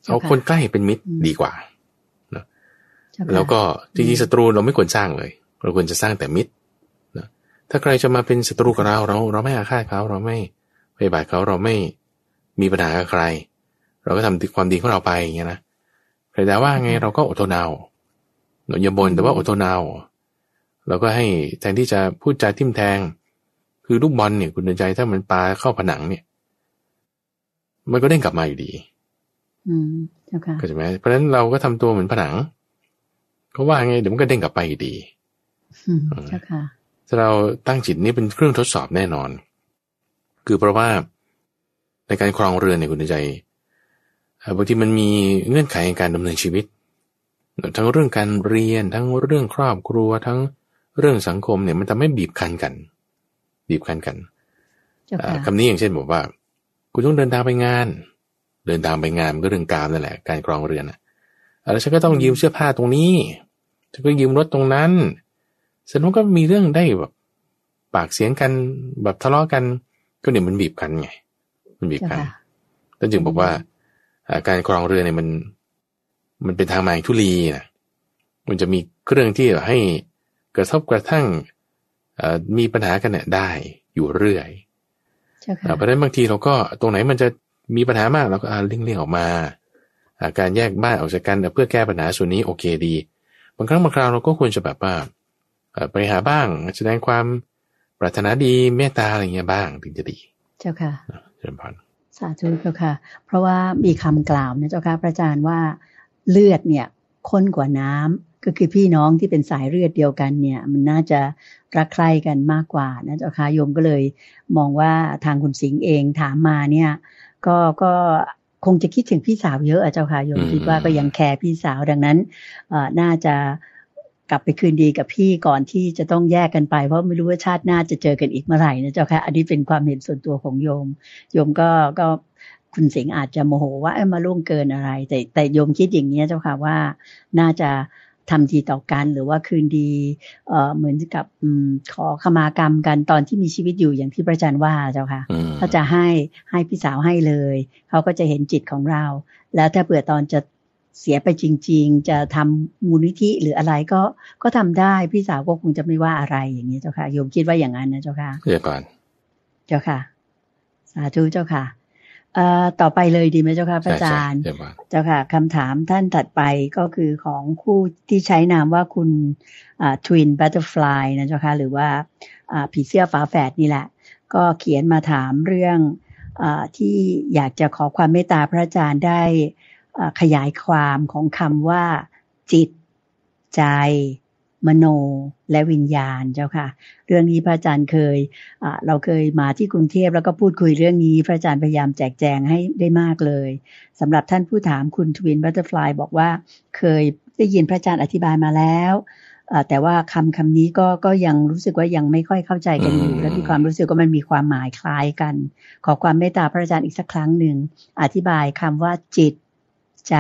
Speaker 2: เอาคนใกล้เป็นมิตรดีกว่า
Speaker 1: เจ้าค่ะ
Speaker 2: แล้วก็จริงๆศัตรูเราไม่ควรสร้างเลย เราควรจะสร้างแต่มิตรนะถ้าใครจะมาเป็นศัตรูกับเราเราเราไม่อาฆาตเขาเราไม่พยาบาทเขาเราไม่มีปัญหากับใคร เราก็ทำความดีของเราไปอย่างเงี้ยนะใครด่าว่าไงเราก็อดทนเอาอย่าบ่นแต่ว่าอดทนเอาเราก็ให้แทนที่จะพูดจาทิ่มแทง คือลูกบอลเนี่ยคุณใจถ้ามันปาเข้าผนังเนี่ย มันก็เด้งกลับมาอยู่ดี
Speaker 1: อืมเจ้าค่ะ
Speaker 2: เข้าใจไหมเพราะฉะนั้นเราก็ทำตัวเหมือนผนัง เขาว่าไงเดี๋ยวมันก็เด้งกลับไปอยู่ดี
Speaker 1: อืมเจ้าค่ะ
Speaker 2: ถ้าเราตั้งจิตนี้เป็นเครื่องทดสอบแน่นอน คือเพราะว่าในการครองเรือนเนี่ยคุณใจบางทีมันมีเงื่อนไขในการดำเนินชีวิต ทั้งเรื่องการเรียนทั้งเรื่องครอบครัวทั้งเรื่องสังคมเนี่ยมันทำให้บีบคั้นกัน บีบคั้นกัน
Speaker 1: เจ้าค่ะ
Speaker 2: คำนี้อย่างเช่นบอกว่า คุณต้องเดินทางไปงาน เดินทางไปงานมันก็เรื่องการนั่นแหละ การครองเรือนอะแล้วฉันก็ต้องยืมเสื้อผ้าตรงนี้ ฉันก็ยืมรถตรงนั้นเสร็จแล้วก็มีเรื่องได้แบบ ปากเสียงกันแบบทะเลาะกัน ก็เนี่ยมันบีบกันไง มันบีบ
Speaker 1: เจ้า
Speaker 2: กัน
Speaker 1: ค่ะ
Speaker 2: ท่านจึงบอกว่าอ่าการครองเรือเนี่ยมัน มันเป็นทางมาแห่งทุลีนะมันจะมีเครื่องที่ให้กระทบกระทั่งเอ่อมีปัญหากันเนี่ยได้อยู่เรื่อย
Speaker 1: เจ้า
Speaker 2: อ่า
Speaker 1: ค่ะ
Speaker 2: เพราะฉะนั้นบางทีเราก็ตรงไหนมันจะมีปัญหามากเราก็อ่าเลี่ยงๆออกมาอ่าการแยกบ้านออกจากกันเพื่อแก้ปัญหาส่วนนี้โอเคดี บางครั้งบางคราวเราก็ควรจะแบบว่าเอ่อไปหาบ้างแสดงความปรารถนาดีเมตตาอะไรเงี้ยบ้างถึงจะดี
Speaker 1: เจ้าค่ะ
Speaker 2: เจริญพร
Speaker 1: สาธุเจ้าค่ะ เพราะว่ามีคำกล่าวนะเจ้าค่ะพระอาจารย์ว่าเลือดเนี่ยข้นกว่าน้ำก็คือพี่น้องที่เป็นสายเลือดเดียวกันเนี่ย มันน่าจะรักใคร่กันมากกว่านะเจ้าค่ะโยมก็เลย มองว่าทางคุณสิงห์เองถามมาเนี่ย ก็ก็ คงจะคิดถึงพี่สาวเยอะอะเจ้าค่ะโยม
Speaker 2: อืม
Speaker 1: คิดว่าก็ยังแคร์พี่สาวดังนั้นเอ่อน่าจะกลับไปคืนดีกับพี่ก่อนที่จะต้องแยกกันไป เพราะไม่รู้ว่าชาติหน้าจะเจอกันอีกเมื่อไหร่นะเจ้าค่ะ อันนี้เป็นความเห็นส่วนตัวของโยม โยมก็ก็คุณสิงห์อาจจะโมโหว่าเอ้ยมาล่วงเกินอะไร แต่แต่โยมคิดอย่างนี้ยเจ้าค่ะว่าน่าจะ ทำดีต่อกัน หรือว่าคืนดีเอ่อเหมือนกับอืมขอขมากรรมกันตอนที่มีชีวิตอยู่อย่างที่พระอาจารย์ว่าเจ้าค่ะ
Speaker 2: อืม
Speaker 1: ถ้าจะให้ให้พี่สาวให้เลยเขาก็จะเห็นจิตของเรา แล้วถ้าเผื่อตอนจะเสียไปจริง ๆ จะทำมูลนิธิหรืออะไรก็ก็ทำได้พี่สาวก็คงจะไม่ว่าอะไรอย่างนี้เจ้าค่ะโยมคิดว่าอย่างนั้นนะเจ้าค่ะ
Speaker 2: เดี๋ยวก่อน
Speaker 1: เจ้าค่ะ สาธุเจ้าค่ะ เอ่อต่อไปเลยดีไหมเจ้าค่ะพระอาจารย์
Speaker 2: ใช่ใช่เดี๋ยวก่อน
Speaker 1: เจ้าค่ะคำถามท่านถัดไปก็คือของคู่ที่ใช้นามว่าคุณทวินบัตเตอร์ฟลายนะเจ้าค่ะหรือว่าอ่าผีเสื้อฝาแฝดนี่แหละ ก็เขียนมาถามเรื่องอาที่อยากจะขอความเมตตาพระอาจารย์ได้อ่าขยายความของคำว่าจิตใจ มโนและวิญญาณเจ้าค่ะ เรื่องนี้พระอาจารย์เคยอ่าเราเคยมาที่กรุงเทพแล้วก็พูดคุยเรื่องนี้ พระอาจารย์พยายามแจกแจงให้ได้มากเลยสำหรับท่านผู้ถามคุณ Twin Butterfly บอกว่าเคยได้ยินพระอาจารย์อธิบายมาแล้วเอ่อแต่ว่าคำคำนี้ก็ก็ยังรู้สึกว่ายังไม่ค่อยเข้าใจกันอยู่ และมีความรู้สึกว่ามันมีความหมายคล้ายกัน ขอความเมตตาพระอาจารย์อีกสักครั้งหนึ่ง อธิบายคำว่าจิต ใจ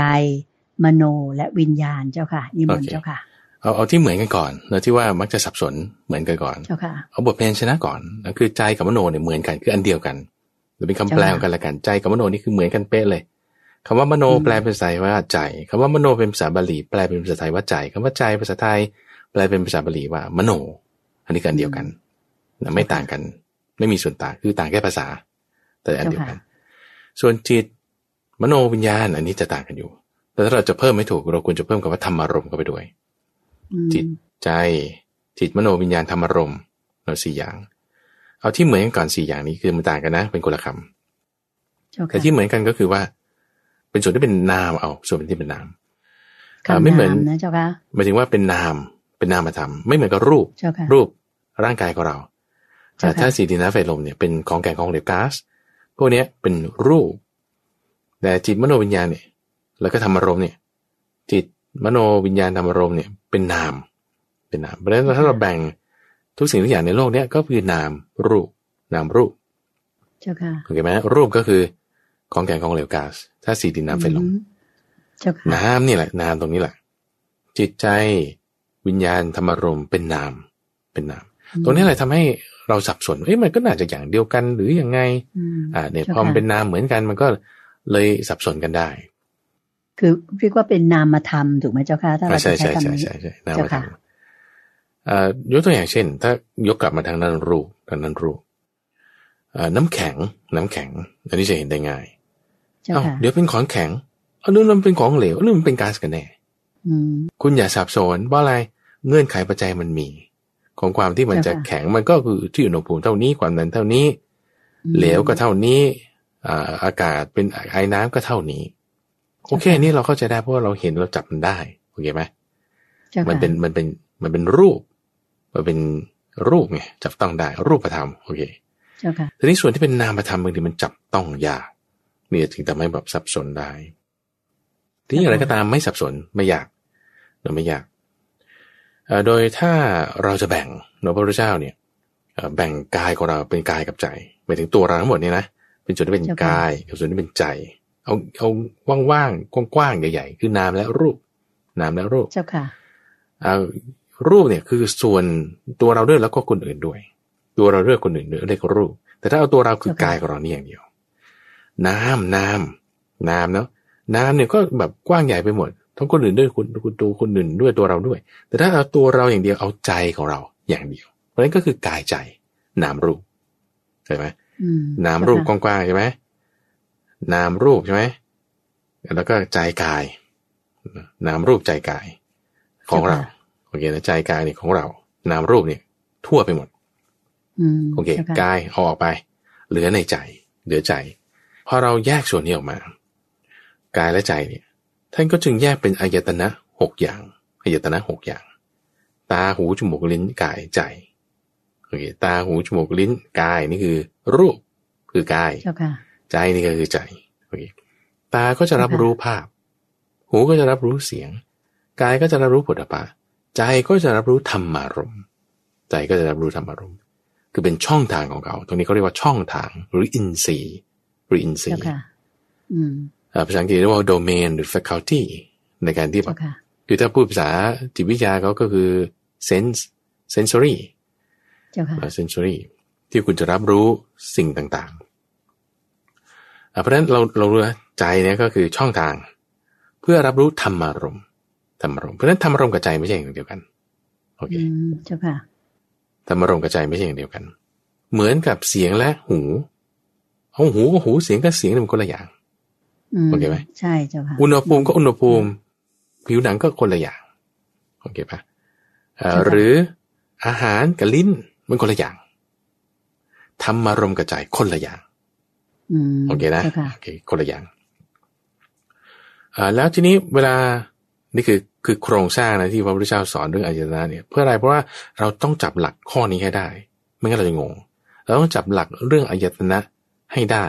Speaker 1: มโนและวิญญาณเจ้าค่ะนิมนต์เจ้าค่ะ
Speaker 2: เอาเอาที่เหมือนกันก่อนแล้วที่ว่ามักจะสับสนเหมือนกันก่อน
Speaker 1: เจ้าค่ะ
Speaker 2: เอาบทเพลงชนะก่อนนะคือใจกับมโนเนี่ยเหมือนกันคืออันเดียวกันหรือเป็นคำแปลของกันละกันใจกับมโนนี่คือเหมือนกันเป๊ะเลยคำว่ามโน
Speaker 1: อืม
Speaker 2: แปลเป็นภาษาไทยว่าใจคำว่ามโนเป็นภาษาบาลีแปลเป็นภาษาไทยว่าใจคำว่าใจภาษาไทย แปลเป็นภาษาบาลีว่ามโน อันนี้กันเดียวกันนะไม่ต่างกัน ไม่มีส่วนต่างคือต่างแค่ภาษา แต่อันเดียวกัน ส่วนจิตมโนวิญญาณ อันนี้จะต่างกันอยู่แต่ถ้าเราจะเพิ่มไม่ถูกเราควรจะเพิ่มคำว่าธรรมารมณ์เข้าไปด้วย
Speaker 1: อืม
Speaker 2: จิตใจ จิตมโนวิญญาณธรรมารมณ์เราสี่อย่าง เอาที่เหมือนกันก่อนสี่อย่างนี้คือมันต่างกันนะ เป็นคนละคำ
Speaker 1: เจ้า
Speaker 2: แต่
Speaker 1: ค่ะ
Speaker 2: ที่เหมือนกันก็คือว่า เป็นส่วนที่เป็นนามเอาส่วนที่เป็นนาม
Speaker 1: คำ
Speaker 2: ไม่เหมือน
Speaker 1: นามนะเจ้าค่ะ
Speaker 2: หมายถึงว่าเป็นนามเป็นนามธรรมไม่เหมือนกับรูป
Speaker 1: เจ้าค่ะ
Speaker 2: รูปร่างกายของเรา
Speaker 1: เจ้า
Speaker 2: แต่
Speaker 1: ค่ะ
Speaker 2: ถ้าสีดินน้ำไฟลมเนี่ยเป็นของแก่ของเหลวก๊าซพวกเนี้ยเป็นรูป แต่จิตมโนวิญญาณเนี่ย แล้วก็ธรรมารมณ์เนี่ย จิตมโนวิญญาณธรรมารมณ์เนี่ย เป็นนาม เป็นนาม เพราะฉะนั้นถ้าเราแบ่งทุกสิ่งทุกอย่างในโลกเนี้ยก็คือนามรูป นามรูป
Speaker 1: เจ้าค่ะ
Speaker 2: โอเคไหมรูปก็คือของแก่ของเหลวก๊าซถ้าสีดินน้ำไฟลม
Speaker 1: อืเจ้าค่ะ
Speaker 2: น้ำนี่แหละนามตรงนี้แหละ จิตใจวิญญาณธรรมารมณ์เป็นนาม เป็นนาม ตรงนี้แหละทำให้เราสับสนเอ้ยมันก็น่าจะอย่างเดียวกันหรือยังไง
Speaker 1: อืม
Speaker 2: อ่าเนี่ย
Speaker 1: จ้า
Speaker 2: พอมัน
Speaker 1: ค่ะ
Speaker 2: เป็นนามเหมือนกันมันก็เลยสับสนกันได้
Speaker 1: คือเรียกว่าเป็นนามธรรมถูกไหมเจ้าค่ะถ้าเรา
Speaker 2: ใช่
Speaker 1: จะใช้
Speaker 2: ใช่
Speaker 1: คำ
Speaker 2: ใช่
Speaker 1: นี้
Speaker 2: ใช่ใช่นาม
Speaker 1: เจ้า
Speaker 2: ธร
Speaker 1: ค่ะ
Speaker 2: รมอ่ายกตัวอย่างเช่น ถ้ายกกลับมาทางนั้นรูปทางนั้นรูปอ่าน้ำแข็ง น้ำแข็ง อันนี้จะเห็นได้ง่าย
Speaker 1: เจ้า
Speaker 2: เอ้า
Speaker 1: ค่ะ
Speaker 2: เดี๋ยวเป็นของแข็งเอาเรื่องมันเป็นของเหลวเรื่องมันเป็นก๊าซกันแน่
Speaker 1: มอืม
Speaker 2: คุณอย่าสับสนเพราะอะไรเงื่อนไขปัจจัยมันมี ของความที่มันจะ
Speaker 1: เจ้าค่ะ
Speaker 2: แข็งมันก็คือที่อุณหภูมิเท่านี้ความดันเท่านี้
Speaker 1: อืม
Speaker 2: เหลวก็เท่านี้อ่าอากาศเป็นไอ้น้ำก็เท่านี้ โอเค
Speaker 1: เจ้าค่ะ
Speaker 2: อันนี่เราเข้าใจได้เพราะว่าเราเห็นเราจับมันได้โอเคไหม
Speaker 1: เจ้าค่ะ
Speaker 2: มันเป็นมันเป็นมันเป็นรูป มันเป็นรูปไงจับต้องได้ รูปธรรมโอเค
Speaker 1: เจ้าค่ะ
Speaker 2: ทีนี้ส่วนที่เป็นนามธรรมบางทีมันจับต้องยากนี่ถึงทำให้แบบสับสนได้ทีนี้อะไรก็ตามไม่สับสนไม่ยากหรือไม่ยากเอ่อโดยถ้าเราจะแบ่งเนอะพระพุทธเจ้าเนี่ยเอ่อแบ่งกายของเราเป็นกายกับใจหมายถึงตัวเราทั้งหมดเนี่ยนะเป็นส่วนที่เป็นกายกับส่วนที่เป็นใจ เอาเอาว่างๆกว้างๆใหญ่ๆคือนามและรูป นามและรูป
Speaker 1: เจ้าค่ะ
Speaker 2: เอารูปเนี่ยคือส่วนตัวเราด้วยแล้วก็คนอื่นด้วย ตัวเราเลือกคนอื่นด้วยเรียกรูป แต่ถ้าเอาตัวเราคือ
Speaker 1: เจ้าค่ะ
Speaker 2: กายของเรานี่อย่างเดียว น้ำน้ำน้ำเนาะน้ำเนี่ยก็แบบกว้างใหญ่ไปหมดทั้งคนอื่นด้วยคุณคุณตัวคนอื่นด้วยตัวเราด้วย แต่ถ้าเอาตัวเราอย่างเดียวเอาใจของเราอย่างเดียว เพราะฉะนั้นก็คือกายใจนามรูปใช่ไหม
Speaker 1: อืม
Speaker 2: นามรูปก
Speaker 1: เจ้าค่ะ
Speaker 2: ว้างๆใช่ไหม นามรูปใช่ไหมแล้วก็ใจกาย นามรูปใจกายของเราโอเคนะใจกายเนี่ยของเรา นามรูปเนี่ย ทั่วไปหมด
Speaker 1: อืม
Speaker 2: โอเค
Speaker 1: จ้าค่ะ
Speaker 2: กายเอาออกไป เหลือในใจ เหลือใจพอเราแยกส่วนนี้ออกมา กายและใจเนี่ย ท่านก็จึงแยกเป็นอายตนะหกอย่างอายตนะหกอย่าง ตาหูจมูกลิ้นกายใจโอเคตาหูจมูกลิ้นกายนี่คือ รูปคือกาย
Speaker 1: เจ้าค่ะ
Speaker 2: ใจนี่ก็คือใจโอเคตาก็จะรับรู้ภาพ หูก็จะรับรู้เสียง กายก็จะรับรู้ผลปะใจก็จะรับรู้ธรรมารมณ์ใจก็จะรับรู้ธรรมารมณ์คือเป็นช่องทางของเขา ตรงนี้เขาเรียกว่าช่องทางหรืออินทรีย์หรืออินทรี
Speaker 1: เจ้า
Speaker 2: ย์
Speaker 1: ค่ะอืม
Speaker 2: เอ่อภาษาอังกฤษเรียกว่า domain หรือ faculty ในการที่แบ
Speaker 1: เจ้า
Speaker 2: บ
Speaker 1: ค่ะ
Speaker 2: คือถ้าพูดภาษาจิตวิทยาเขาก็คือ sense sensory
Speaker 1: เจ้าค่ะ
Speaker 2: เซน s o r y ที่คุณจะรับรู้สิ่งต่างๆอะ เพราะฉะนั้นเราเรารู้นะใจเนี่ยก็คือช่องทาง เพื่อรับรู้ธรรมารมณ์ธรรมารมณ์เพราะฉะนั้นธรรมารมณ์กับใจไม่ใช่อย่างเดียวกันโอเค
Speaker 1: อืมเจ้าค่ะ
Speaker 2: ธรรมารมณ์กับใจไม่ใช่อย่างเดียวกัน เหมือนกับเสียงและหูเอาหูก็หูเสียงก็เสียงนี่มันคนละอย่าง
Speaker 1: อืม
Speaker 2: โอเคไหม
Speaker 1: ใช่เจ้าค่ะ
Speaker 2: อุณหภูมิก็อุณหภูมิ ผิวหนังก็คนละอย่างโอเคปะเอ่อ
Speaker 1: ใช่ค่ะ
Speaker 2: หรืออาหารกับลิ้นมันคนละอย่างธรรมารมณ์กับใจคนละอย่าง
Speaker 1: อืม
Speaker 2: โอเคนะ
Speaker 1: เจ้าค่ะ
Speaker 2: โอเคคนละอย่างอ่าแล้วทีนี้เวลานี่คือคือโครงสร้างนะที่พระพุทธเจ้าสอนเรื่องอายตนะเนี่ยเพื่ออะไรเพราะว่าเราต้องจับหลักข้อนี้ให้ได้ ไม่งั้นเราจะงง เราต้องจับหลักเรื่องอายตนะให้ได้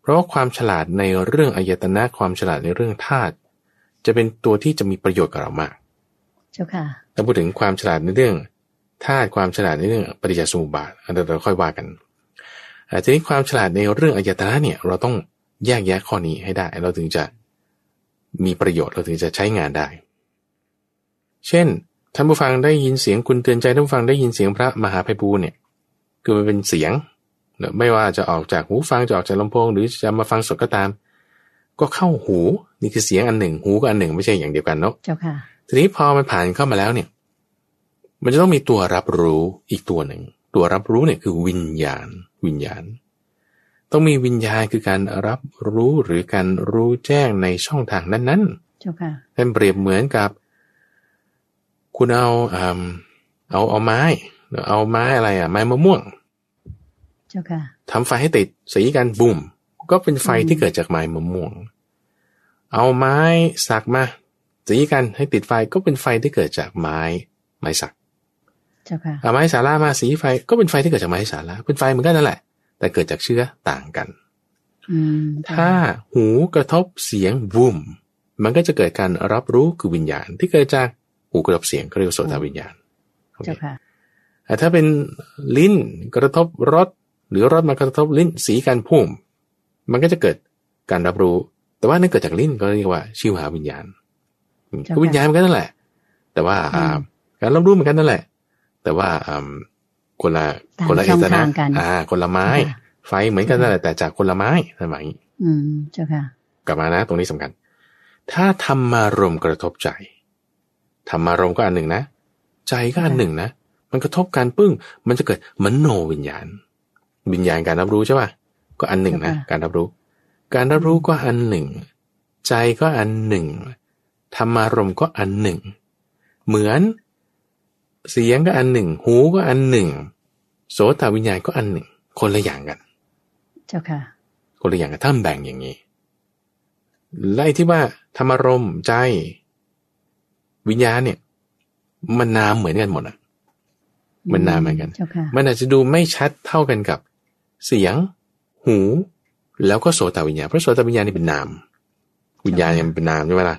Speaker 2: เพราะว่าความฉลาดในเรื่องอายตนะความฉลาดในเรื่องธาตุจะเป็นตัวที่จะมีประโยชน์กับเรามาก
Speaker 1: เจ้าค่ะ
Speaker 2: ถ้าพูดถึงความฉลาดในเรื่องธาตุความฉลาดในเรื่องปฏิจจสมุปบาทอันนั้นเราค่อยว่ากันอ่า ทีนี้ความฉลาดในเรื่องอายตนะเนี่ยเราต้องแยกแยะข้อนี้ให้ได้ เราถึงจะมีประโยชน์เราถึงจะใช้งานได้ เช่นท่านผู้ฟังได้ยินเสียงคุณเตือนใจท่านผู้ฟังได้ยินเสียงพระมหาไพบูลย์เนี่ยคือมันเป็นเสียงเนอะไม่ว่าจะออกจากหูฟังจะออกจากลำโพง หรือจะมาฟังสดก็ตาม ก็เข้าหูนี่คือเสียงอันหนึ่ง หูก็อันหนึ่งไม่ใช่อย่างเดียวกันเนาะ
Speaker 1: เจ้าค่ะ
Speaker 2: ทีนี้พอมันผ่านเข้ามาแล้วเนี่ย มันจะต้องมีตัวรับรู้อีกตัวหนึ่ง ตัวรับรู้เนี่ยคือวิญญาณ วิญญาณ ต้องมีวิญญาณคือการรับรู้หรือการรู้แจ้งในช่องทางนั้น
Speaker 1: เจ้าค่ะ
Speaker 2: ๆท่านเปรียบเหมือนกับ คุณเอาอืมเอาเอาไม้ เอาไม้อะไรอะ ไม้มะม่วง
Speaker 1: เจ้าค่ะ
Speaker 2: ทำไฟให้ติดสีกันบุ่มก็เป็นไฟ
Speaker 1: อืม
Speaker 2: ที่เกิดจากไม้มะม่วง เอาไม้สักมาสีกันให้ติดไฟก็เป็นไฟที่เกิดจากไม้ไม้สัก
Speaker 1: เจ้าค่ะ
Speaker 2: เอา ไม้สารามาสีไฟก็เป็นไฟที่เกิดจากไม้สาราเป็นไฟเหมือนกันนั่นแหละ แต่เกิดจากเชื้อต่างกัน
Speaker 1: อืม
Speaker 2: ถ้าหูกระทบเสียงบุ่มมันก็จะเกิดการรับรู้คือวิญญาณ ที่เกิดจากหูกระทบเสียงก็เรียกว่าโสตวิญญาณโอเค
Speaker 1: เจ้าค่ะ
Speaker 2: แต่ถ้าเป็นลิ้นกระทบรสหรือรสมากระทบลิ้นสีกันพุ่มมันก็จะเกิดการรับรู้ แต่ว่านั่นเกิดจากลิ้นก็เรียกว่าชิวหาวิญญาณอืม
Speaker 1: เจ้าค่ะ
Speaker 2: คือวิญญาณมันก็นั่นแหละ แต่ว่า
Speaker 1: อืม
Speaker 2: อ่าการรับรู้เหมือนกันนั่นแหละ แต่ว่าอ่าคนละ
Speaker 1: ต่าง
Speaker 2: คนละ
Speaker 1: ช่
Speaker 2: เอ
Speaker 1: อง
Speaker 2: ตนะ
Speaker 1: ทางกัน
Speaker 2: อ่า คนละไม้
Speaker 1: ค่ะ
Speaker 2: ไฟเหมือนกันนั่นแหละแต่จากคนละไม้สมัย
Speaker 1: อืมเจ้าค่ะ
Speaker 2: กลับมานะ ตรงนี้สำคัญ ถ้าธรรมารมณ์กระทบใจธรรมารมณ์ก็อันหนึ่งนะ ใจก็อันหนึ่งนะมันกระทบกันปึ้ง มันจะเกิดมโนวิญญาณ วิญญาณการรับรู้ใช่ป่ะก็อันหนึ่งนะ
Speaker 1: ค่ะ
Speaker 2: การรับรู้ การรับรู้ก็อันหนึ่ง ใจก็อันหนึ่งธรรมารมณ์ก็อันหนึ่ง เหมือน เสียงก็อันหนึ่ง หูก็อันหนึ่ง โสตวิญญาณก็อันหนึ่ง คนละอย่างกัน
Speaker 1: เจ้าค่ะ
Speaker 2: คนละอย่างกันถ้ามันแบ่งอย่างนี้และไอ้ที่ว่าธรรมารมณ์ใจ วิญญาณเนี่ย มันนามเหมือนกันหมดอะ มันนามเหมือนกัน
Speaker 1: เจ้าค่ะ
Speaker 2: มันอาจจะดูไม่ชัดเท่ากันกับ เสียง หู แล้วก็โสตวิญญาณเพราะโสตวิญญาณนี่เป็นนาม วิญญาณเนี่ยมันเป็นนามใช่ไหมล่ะ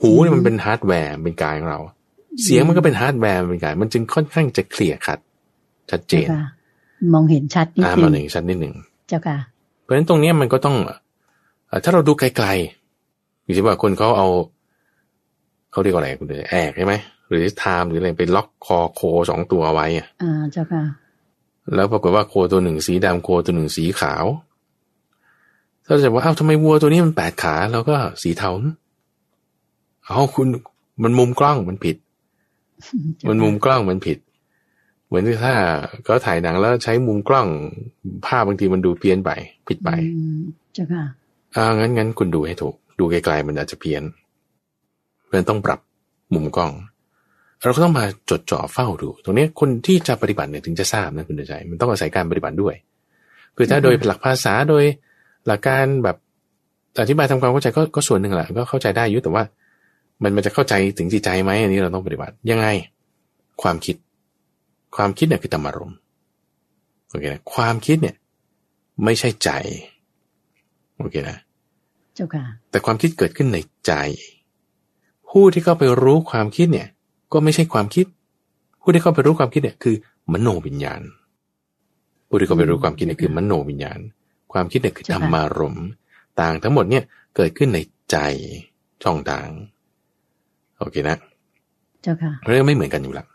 Speaker 2: หูเนี่ยมันเป็นฮาร์ดแวร์เป็นกายของเรา เสียงมันก็เป็น hard ware เป็นกายมันจึงค่อนข้างจะ clear ชัดชัดเจ
Speaker 1: เจ้าค่ะมองเห็นชัดนิด
Speaker 2: อ่า
Speaker 1: นึ
Speaker 2: มางหนึ่งชัดนิดหนึ่ง
Speaker 1: เจ้าค่ะ
Speaker 2: เพราะฉะนั้นตรงเนี้ยมันก็ต้องเอ่อถ้าเราดูไกลๆอย่างที่ว่าคนเขาเอาเขาเรียกว่าอะไรคุณเดชแอกใช่ไหมหรือไทม์หรืออะไรไปล็อกคอโคสองตัวเอาไว้อะ
Speaker 1: อ่าเจ้าค่ะ
Speaker 2: แล้วปรากฏว่าโคตัวหนึ่งสีดำโคตัวหนึ่งสีขาวถ้าจะว่าเอ้าทำไมวัวตัวนี้มันแปดขา แล้วก็สีเทาเอาคุณมันมุมกล้องมันผิด มันมุมกล้องมันผิด เหมือนถ้าเขาถ่ายหนังแล้วใช้มุมกล้องภาพบางทีมันดูเพี้ยนไป ผิดไป
Speaker 1: อืมเจ้าค่ะ
Speaker 2: อ่างั้นงั้นคุณดูให้ถูก ดูไกลๆมันอาจจะเพี้ยนเพราะฉะนั้นต้องปรับมุมกล้อง เราก็ต้องมาจดจ่อเฝ้าดู ตรงนี้คนที่จะปฏิบัติเนี่ยถึงจะทราบนะคุณเดชใจ มันต้องอาศัยการปฏิบัติด้วย คือถ้า
Speaker 1: อืม
Speaker 2: โดยหลักภาษาโดยหลักการแบบอธิบายทำความเข้าใจก็ก็ส่วนหนึ่งแหละก็เข้าใจได้อยุแต่ว่า มันมันจะเข้าใจถึงจิตใจไหมอันนี้เราต้องปฏิบัติยังไง ความคิด ความคิดเนี่ยคือธรรมารมณ์โอเคนะความคิดเนี่ย ไม่ใช่ใจโอเคนะ
Speaker 1: เจ้าค่ะ
Speaker 2: แต่ความคิดเกิดขึ้นในใจ ผู้ที่เข้าไปรู้ความคิดเนี่ย ก็ไม่ใช่ความคิด ผู้ที่เข้าไปรู้ความคิดเนี่ยคือ มโนวิญญาณ ผู้ที่เข้าไปรู้ความคิดเนี่ยคือ มโนวิญญาณ ความคิดเนี่ยคือธรรมารมณ์ต่างทั้งหมดเนี่ยเกิดขึ้นในใจช่องทาง โอเคนะ
Speaker 1: เจ้าค่ะ
Speaker 2: เรื่องไม่เหมือนกันอยู่แล้ว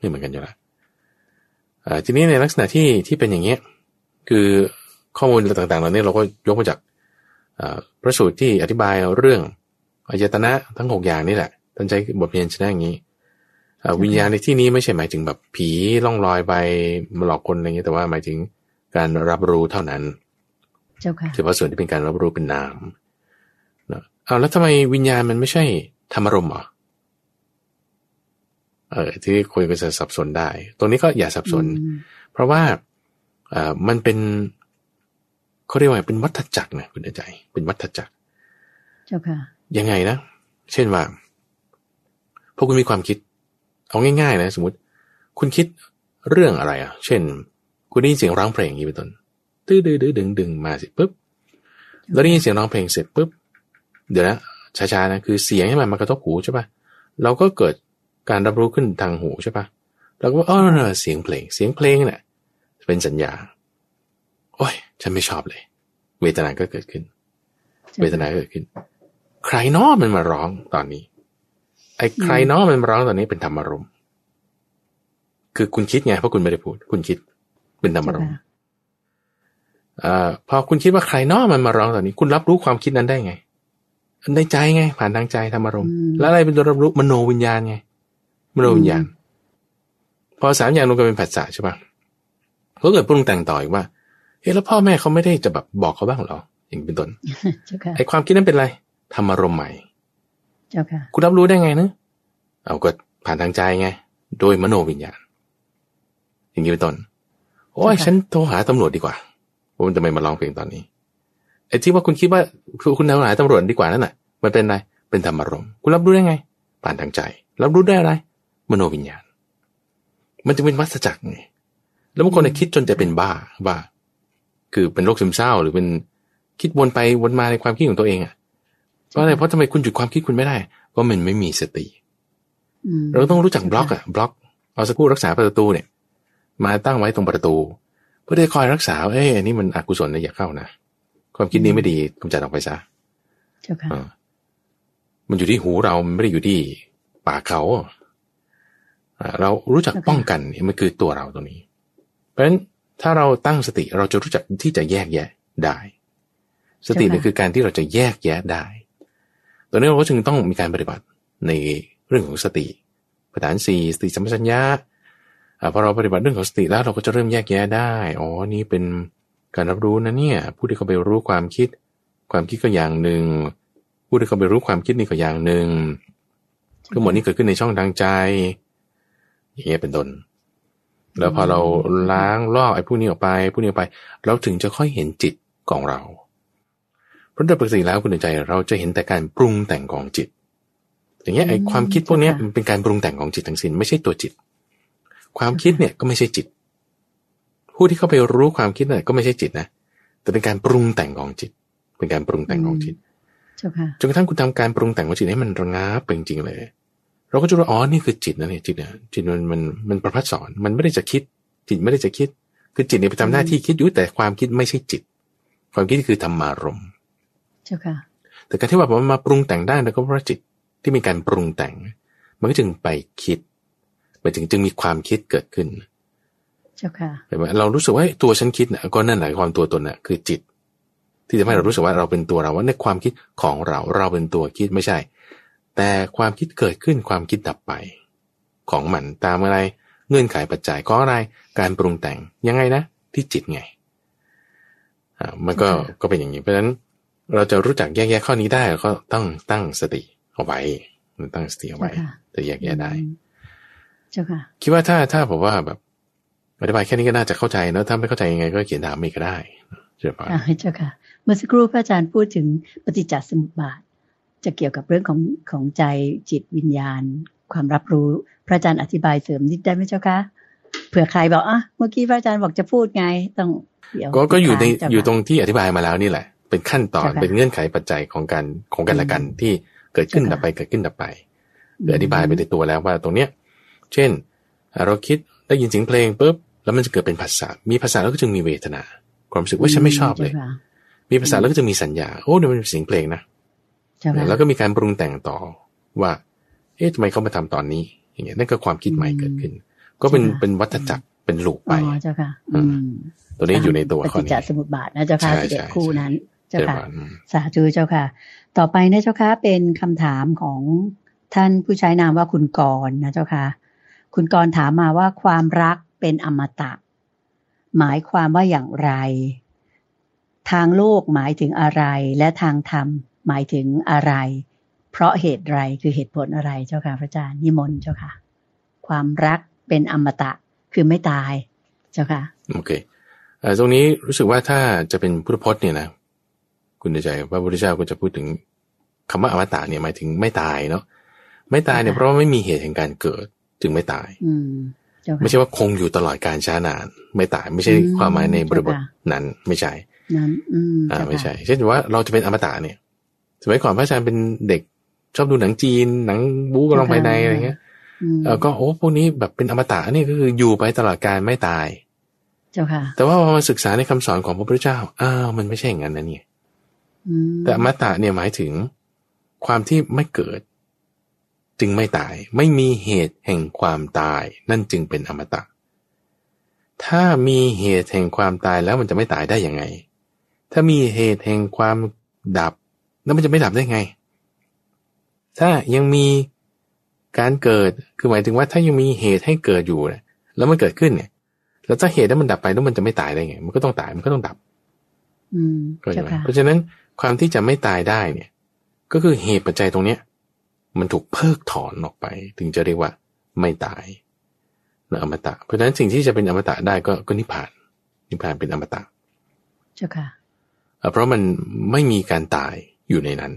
Speaker 2: ไม่เหมือนกันอยู่แล้วเอ่อทีนี้ในลักษณะที่ที่เป็นอย่างเงี้ยคือข้อมูลต่างๆเหล่านี้เราก็ยกมาจากเอ่อพระสูตรที่อธิบายเรื่องอายตนะทั้งหกอย่างนี่แหละท่านใช้บทเรียนชนะอย่างนี้เอ่อวิญญาณในที่นี้ไม่ใช่หมายถึงแบบผีล่องลอยไปมาหลอกคนอะไรเงี้ยแต่ว่าหมายถึงการรับรู้เท่านั้น
Speaker 1: เจ้าค่ะ
Speaker 2: เฉพาะส่วนที่เป็นการรับรู้เป็นนามนะเอาแล้วทำไมวิญญาณมันไม่ใช่ ธรรมารมณ์เหรอเออที่คุยก็จะสับสนได้ ตรงนี้ก็อย่าสับสน
Speaker 1: อืม
Speaker 2: เพราะว่าเอ่อมันเป็นเขาเรียกว่าเป็นวัฏจักรนะคุณใจ เป็นวัฏจักร
Speaker 1: เจ้าค่ะ
Speaker 2: ยังไงนะ เช่นว่าพอคุณมีความคิด เอาง่าย ๆ นะ สมมติ คุณคิดเรื่องอะไรอะ เช่น คุณได้ยินเสียงร้องเพลงอย่างนี้เป็นต้นตื้อดื้อดื้อดึงดึงมาสิปุ๊บแล้วได้ยินเสียงร้องเพลงเสร็จปุ๊บ เดี๋ยวนะ ช้าๆนะคือเสียงให้มันมากระทบหูใช่ปะเราก็เกิดการรับรู้ขึ้นทางหูใช่ปะเราก็ว่าอ๋อเสียงเพลง เสียงเพลงเนี่ยเป็นสัญญา โอ้ย ฉันไม่ชอบเลย เวทนาก็เกิดขึ้น เวทนาก็เกิดขึ้น ใครน้อมันมาร้องตอนนี้ ไอ้ใครน้อมันมาร้องตอนนี้เป็นธรรมารมณ์คือคุณคิดไงเพราะคุณไม่ได้พูด คุณคิดเป็นธรรมารมณ์อ่าพอคุณคิดว่าใครน้อมันมาร้องตอนนี้ คุณรับรู้ความคิดนั้นได้ไง ในใจไง ผ่านทางใจธรรมารมณ์
Speaker 1: อืม
Speaker 2: แล้วอะไรเป็นตัวรับรู้มโนวิญญาณไง มโนวิญญาณ พอสามอย่างรวมกันเป็นผัสสะใช่ปะก็เกิดปรุงแต่งต่ออีกว่าเฮ้แล้วพ่อแม่เขาไม่ได้จะแบบบอกเขาบ้างเหรอ อย่างเป็นต้น
Speaker 1: เจ้าค่ะ
Speaker 2: ไอ้ความคิดนั้นเป็นอะไรธรรมารมณ์ใหม่
Speaker 1: เจ้าค่ะ
Speaker 2: คุณรับรู้ได้ไงนะเอาก็ผ่านทางใจไง โดยมโนวิญญาณ อย่างนี้เป็นต้นโอ้ย
Speaker 1: ค่ะ
Speaker 2: ฉันโทรหาตำรวจดีกว่าว่ามันทำไมมาร้องเพลงตอนนี้ ไอ้ที่ว่าคุณคิดว่าคือคุณโทรหาตำรวจดีกว่านั่นน่ะมันเป็นอะไรเป็นธรรมารมณ์คุณรับรู้ได้ไงผ่านทางใจ รับรู้ได้อะไร มโนวิญญาณ มันจะเป็นวัฏจักรไงแล้วบางคนน่ะคิดจนจะเป็นบ้าบ้าคือเป็นโรคซึมเศร้า หรือเป็นคิดวนไปวนมาในความคิดของตัวเองอะเพราะอะไรเพราะทำไมคุณหยุดความคิดคุณไม่ได้เพราะมันไม่มีสติ
Speaker 1: อืม
Speaker 2: เราต้องรู้จักบล็อกอะบล็อกเอาสักครู่รักษาประตูเนี่ย มาตั้งไว้ตรงประตู เพื่อได้คอยรักษาเอ้ยอันนี้มันอกุศลนะอย่าเข้านะ ความคิดนี้ไม่ดีกำจัดออกไปซะ
Speaker 1: เจ้าค่ะ
Speaker 2: เออมันอยู่ที่หูเรามันไม่ได้อยู่ที่ปากเขาอ่าเรารู้จักป้องกันเนี่ยมันคือตัวเราตรงนี้ เพราะฉะนั้นถ้าเราตั้งสติเราจะรู้จักที่จะแยกแยะได้ สติเนี่ยคือการที่เราจะแยกแยะได้ตอนนี้เราก็จึงต้องมีการปฏิบัติในเรื่องของสติประธานสี่สติสัมปชัญญะอ่าพอเราปฏิบัติเรื่องของสติแล้วเราก็จะเริ่มแยกแยะได้ อ๋อ นี่เป็น การรับรู้นะเนี่ย ผู้ที่เขาไปรู้ความคิด ความคิดก็อย่างหนึ่ง ผู้ที่เขาไปรู้ความคิดนี่ก็อย่างหนึ่งทั้งหมดนี้เกิดขึ้นในช่องทางใจ อย่างเงี้ยเป็นต้นแล้วพอเราล้างลอกไอ้พวกนี้ออกไปพวกนี้ออกไป เราถึงจะค่อยเห็นจิตของเราเพราะโดยปกติแล้วคุณใจ เราจะเห็นแต่การปรุงแต่งของจิต อย่างเงี้ยไอ้ความคิดพวกเนี้ยมันเป็นการปรุงแต่งของจิตทั้งสิ้นไม่ใช่ตัวจิต ความคิดเนี่ยก็ไม่ใช่จิต ผู้ที่เข้าไปรู้ความคิดเนี่ยก็ไม่ใช่จิตนะแต่เป็นการปรุงแต่งของจิต เป็นการปรุงแต่งของจิต
Speaker 1: เจ้าค่ะ
Speaker 2: จนกระทั่งคุณทำการปรุงแต่งของจิตให้มันระงับเป็นจริงเลย เราก็จะรู้อ๋อนี่คือจิตนะเนี่ยจิตเนี่ยจิตมันมันมันประพัดสอนมันไม่ได้จะคิด จิตไม่ได้จะคิด คือจิตเนี่ยไปทำหน้าที่คิดอยู่แต่ความคิดไม่ใช่จิต ความคิดคือธรรมารมณ์
Speaker 1: เจ้าค่ะ
Speaker 2: แต่การที่ว่ามันมาปรุงแต่งได้แล้วก็เพราะจิตที่มีการปรุงแต่ง มันก็จึงไปคิดไปถึงจึงมีความคิดเกิดขึ้น
Speaker 1: เจ้าค่ะ
Speaker 2: เห็นไหมเรารู้สึกว่าตัวฉันคิดนะก็นั่นแหละความตัวตนน่ะคือจิต ที่ทำให้เรารู้สึกว่าเราเป็นตัวเราว่าในความคิดของเราเราเป็นตัวคิดไม่ใช่ แต่ความคิดเกิดขึ้นความคิดดับไป ของมันตามอะไรเงื่อนไขปัจจัยก็อะไรการปรุงแต่งยังไงนะ ที่จิตไงอ่ามันก็ก็เป็นอย่างนี้เพราะฉะนั้น เราจะรู้จักแยกแยะข้อนี้ได้ก็ต้องตั้งสติเอาไว้ตั้งสติเอาไว้จะแยกแยะได้
Speaker 1: เจ้าค่ะ
Speaker 2: คิดว่าถ้าถ้าผมว่าแบบ อธิบายแค่นี้ก็น่าจะเข้าใจแล้วถ้าไม่เข้าใจยังไงก็เขียนถามมีก็ได้ใช่ปะ
Speaker 1: อ่าเจ้าค่ะ เมื่อสักครู่พระอาจารย์พูดถึงปฏิจจสมุปบาท จะเกี่ยวกับเรื่องของของใจจิตวิญญาณ ความรับรู้พระอาจารย์อธิบายเสริมนิดได้ไหมเจ้าคะเผื่อใครบอกอะเมื่อกี้พระอาจารย์บอกจะพูดไงต้องเดี๋ยว
Speaker 2: ก็ก็อยู่ใน
Speaker 1: เจ้าค่ะ
Speaker 2: อยู่ตรงที่อธิบายมาแล้วนี่แหละ เป็นขั้นตอน
Speaker 1: เจ้าค่ะ
Speaker 2: เป็นเงื่อนไขปัจจัยของการของกันและกันที่เกิดขึ้น
Speaker 1: เจ้าค่ะ
Speaker 2: ดับไปเกิดขึ้นดับไปเดี๋ยวอธิบายไปในตัวแล้วว่าตรงเนี้ย เช่น เราคิดได้ยินเสียงเพลงปุ๊บ แล้วมันจะเกิดเป็นภาษา มีภาษาแล้วก็จึงมีเวทนา ความรู้สึกว่าฉันไม่ชอบเลย
Speaker 1: จ้าค่ะ
Speaker 2: มีภาษาแล้วก็จะมีสัญญา โอ้เนี่ยมันเป็นเสียงเพลงนะ
Speaker 1: เจ้าค่ะ
Speaker 2: แล้วก็มีการปรุงแต่งต่อว่า เอ๊ะทำไมเขามาทำตอนนี้ อย่างเงี้ย นั่นก็ความคิดใหม่เกิดขึ้น ก็เป็น
Speaker 1: ใช่ค่ะ
Speaker 2: เป็นวัฏจักร เป็นลูกไป
Speaker 1: อ๋อเจ้าค่ะอืม
Speaker 2: ตัวนี้อยู่ในตัว
Speaker 1: ป
Speaker 2: ข้อ
Speaker 1: ฏิจ
Speaker 2: นี้
Speaker 1: จสมุปบาทนะเจ้าค่ะ
Speaker 2: ใช่
Speaker 1: สิบเอ็ด
Speaker 2: ใช่
Speaker 1: คู่
Speaker 2: ใช่
Speaker 1: นั้น เจ้า
Speaker 2: เจ้า
Speaker 1: ค่ะ
Speaker 2: ค่ะอืม
Speaker 1: สาธุเจ้าค่ะ ต่อไปนะเจ้าค่ะ เป็นคำถามของท่านผู้ใช้นามว่าคุณกรณ์นะเจ้าค่ะ คุณกรณ์ถามมาว่าความรัก เป็นอมตะ หมายความว่าอย่างไร ทางโลกหมายถึงอะไร และทางธรรมหมายถึงอะไร เพราะเหตุไรคือเหตุผลอะไรเจ้าค่ะพระอาจารย์นิมนต์เจ้าค่ะ ความรักเป็นอมตะคือไม่ตายเจ้าค่ะ
Speaker 2: โอเคเอ่อตรงนี้รู้สึกว่าถ้าจะเป็นพุทธพจน์เนี่ยนะคุณในใจพระพุทธเจ้าก็จะพูดถึงคำว่าอมตะเนี่ยหมายถึงไม่ตายเนาะไม่ตายเนี่ย
Speaker 1: ค่ะ
Speaker 2: เพราะว่าไม่มีเหตุแห่งการเกิดจึงไม่ตาย
Speaker 1: อืมเจ้าค่ะ
Speaker 2: ไม่ใช่ว่าคงอยู่ตลอดการช้านาน ไม่ตายไม่ใช่
Speaker 1: อืม
Speaker 2: ความหมายในบริบท
Speaker 1: เจ้าค่ะ
Speaker 2: นั้นไม่ใช่
Speaker 1: นั้นอืม
Speaker 2: อ่า
Speaker 1: เจ้าค่ะ
Speaker 2: ไม่ใช่ เช่นว่าเราจะเป็นอมตะเนี่ย สมัยก่อนพระอาจารย์เป็นเด็กชอบดูหนังจีน หนังบู๊กำลังภายในอะไรเงี้ย
Speaker 1: อืม
Speaker 2: เออก็โอ้พวกนี้แบบเป็นอมตะนี่ก็คืออยู่ไปตลอดการไม่ตาย
Speaker 1: เจ้าค่ะ
Speaker 2: แต่ว่าพอมาศึกษาในคำสอนของพระพุทธเจ้าอ้าวมันไม่ใช่อย่างนั้นนะเนี่ย
Speaker 1: อืม
Speaker 2: แต่อมตะเนี่ยหมายถึงความที่ไม่เกิด จึงไม่ตายไม่มีเหตุแห่งความตาย นั่นจึงเป็นอมตะ ถ้ามีเหตุแห่งความตายแล้วมันจะไม่ตายได้ยังไง ถ้ามีเหตุแห่งความดับ แล้วมันจะไม่ดับได้ไง ถ้ายังมีการเกิดคือหมายถึงว่าถ้ายังมีเหตุให้เกิดอยู่เนี่ยแล้วมันเกิดขึ้นเนี่ย แล้วถ้าเหตุนั้นมันดับไปแล้วมันจะไม่ตายได้ไง มันก็ต้องตายมันก็ต้องดับ
Speaker 1: อืม
Speaker 2: ก็
Speaker 1: เจ้า
Speaker 2: ใช่ไหม
Speaker 1: ค่ะ
Speaker 2: เพราะฉะนั้นความที่จะไม่ตายได้เนี่ย ก็คือเหตุปัจจัยตรงเนี้ย มันถูกเพิกถอนออกไป ถึงจะเรียกว่าไม่ตายนะอมตะ เพราะฉะนั้นสิ่งที่จะเป็นอมตะได้ก็ก็นิพพาน นิพพานเป็นอมตะ
Speaker 1: เจ้าค่ะ
Speaker 2: เอ่อเพราะมันไม่มีการตายอยู่ในนั้น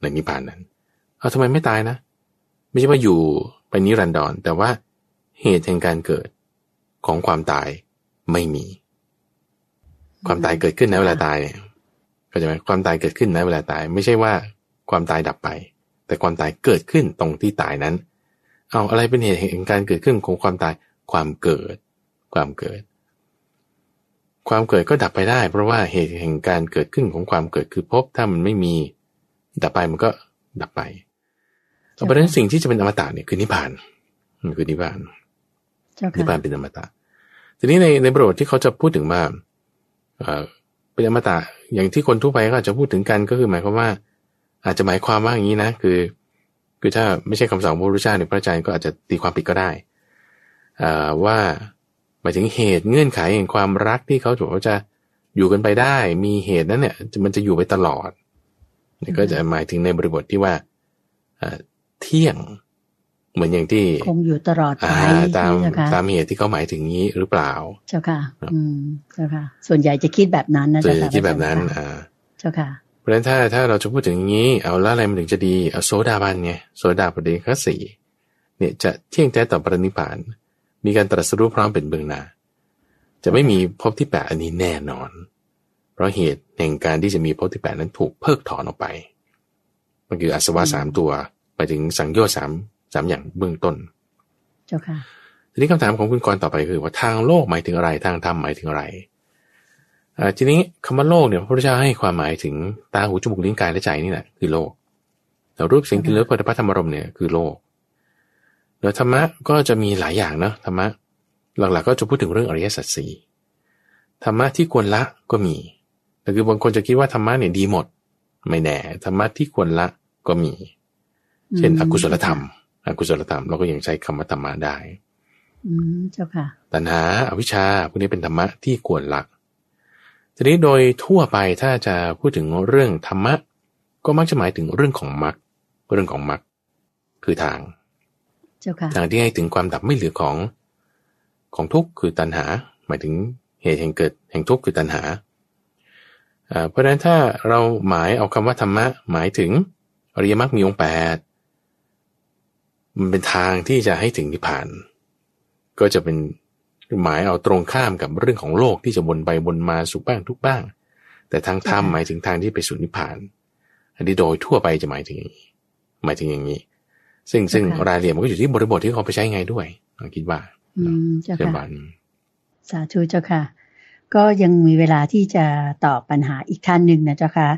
Speaker 2: ในนิพพานนั้น เอาทำไมไม่ตายนะ ไม่ใช่ว่าอยู่ไปนิรันดรแต่ว่าเหตุแห่งการเกิดของความตายไม่มี ความตายเกิดขึ้นนะเวลาตายเนี่ยเข้าใจไหมความตายเกิดขึ้นนะเวลาตาย ไม่ใช่ว่าความตายดับไป แต่ความตายเกิดขึ้นตรงที่ตายนั้น เอาอะไรเป็นเหตุแห่งการเกิดขึ้นของความตาย ความเกิด ความเกิด ความเกิดก็ดับไปได้ เพราะว่าเหตุแห่งการเกิดขึ้นของความเกิดคือภพถ้ามันไม่มี ดับไปมันก็ดับไปเพราะฉะนั้นสิ่งที่จะเป็นอมตะเนี่ยคือนิพพานมันคือนิพพาน
Speaker 1: เจ้า
Speaker 2: นิพพา
Speaker 1: ค่ะ
Speaker 2: นเป็นอมตะ ทีนี้ในในบทที่เขาจะพูดถึงว่าเอ่อเป็นอมตะอย่างที่คนทั่วไปก็อาจจะพูดถึงกันก็คือหมายความว่า อาจจะหมายความว่าอย่างนี้นะคือ คือถ้าไม่ใช่คำสอนของพระพุทธเจ้าหรือพระอาจารย์ก็อาจจะตีความผิดก็ได้อ่าว่าหมายถึงเหตุเงื่อนไขแห่งความรักที่เขาถือว่าจะอยู่กันไปได้ มีเหตุนั้นเนี่ย มันจะอยู่ไปตลอดนี่ก็จะหมายถึงในบริบทที่ว่าเที่ยงเหมือนอย่างที่
Speaker 1: คงอยู่ตลอดไป
Speaker 2: ตามตามเหตุที่เขาหมายถึงนี้หรือเปล่า
Speaker 1: เจ้าค่ะ อืมเจ้าค่ะ ส่วนใหญ่จะคิดแบบนั้นนะ
Speaker 2: เจ้าค่ะคิดแบบนั้น อ่า
Speaker 1: เจ้าค่ะ
Speaker 2: เพ ราะฉะนั้นถ้าถ้าเราจะพูดถึงอย่างนี้ เอาแล้วอะไรมันถึงจะดี เอาโซดาบันไงโซดาปฏิฆาสีเนี่ยจะเที่ยงแท้ต่อปรินิพาน มีการตรัสรู้พร้อมเป็นเบื้องหน้า จะไม่มีภพที่แปดอันนี้แน่นอน เพราะเหตุแห่งการที่จะมีภพที่แปดนั้นถูกเพิกถอนออกไป มันคืออาสวะสามตัว ไปถึงสังโยชน์สามสามอย่างเบื้องต้น
Speaker 1: เจ้าค่ะ
Speaker 2: ทีนี้คำถามของคุณกรต่อไปคือว่าทางโลกหมายถึงอะไร ทางธรรมหมายถึงอะไรอ่า ทีนี้คำว่าโลกเนี่ยพระพุทธเจ้าให้ความหมายถึงตาหูจมูกลิ้นกายและใจนี่แหละคือโลกแต่รูปสิ่งที่เลือกพุทธธรรมรมเนี่ยคือโลกแล้วธรรมะก็จะมีหลายอย่างเนาะธรรมะหลักๆก็จะพูดถึงเรื่องอริยสัจสี่ธรรมะที่ควรละก็มีแต่คือบางคนจะคิดว่าธรรมะเนี่ยดีหมด ไม่แน่ธรรมะที่ควรละก็มี เช่นอกุศลธรรมอกุศลธรรมเราก็ยังใช้คำว่าธรรมะได้
Speaker 1: อืมเจ้าค่ะ
Speaker 2: ตัณหาอวิชชาพวกนี้เป็นธรรมะที่ควรละ ทีนี้โดยทั่วไปถ้าจะพูดถึงเรื่องธรรมะ ก็มักจะหมายถึงเรื่องของมรรคเรื่องของมรรคคือทางทางที่ให้ถึงความดับไม่เหลือของของทุกข์คือตัณหา หมายถึงเหตุแห่งเกิดแห่งทุกข์คือตัณหาเพราะฉะนั้นถ้าเราหมายเอาคำว่าธรรมะ หมายถึงอริยมรรคมีองค์แปดมันเป็นทางที่จะให้ถึงนิพพาน ก็จะเป็น หมายเอาตรงข้ามกับเรื่องของโลกที่จะวนไปวนมาสุขบ้างทุกบ้าง แต่ทางธรรมหมายถึงทางที่ไปสู่นิพพาน อันนี้โดยทั่วไปจะหมายถึงอย่างนี้หมายถึงอย่างนี้ ซึ่งซึ่งรายละเอียดมันก็อยู่ที่บริบทที่เขาไปใช้ไงด้วยคิดว่า
Speaker 1: อืมเจ้าค่ะสาธุเจ้าค่ะ ก็ยังมีเวลาที่จะตอบปัญหาอีกท่านหนึ่งนะเจ้าค่ะ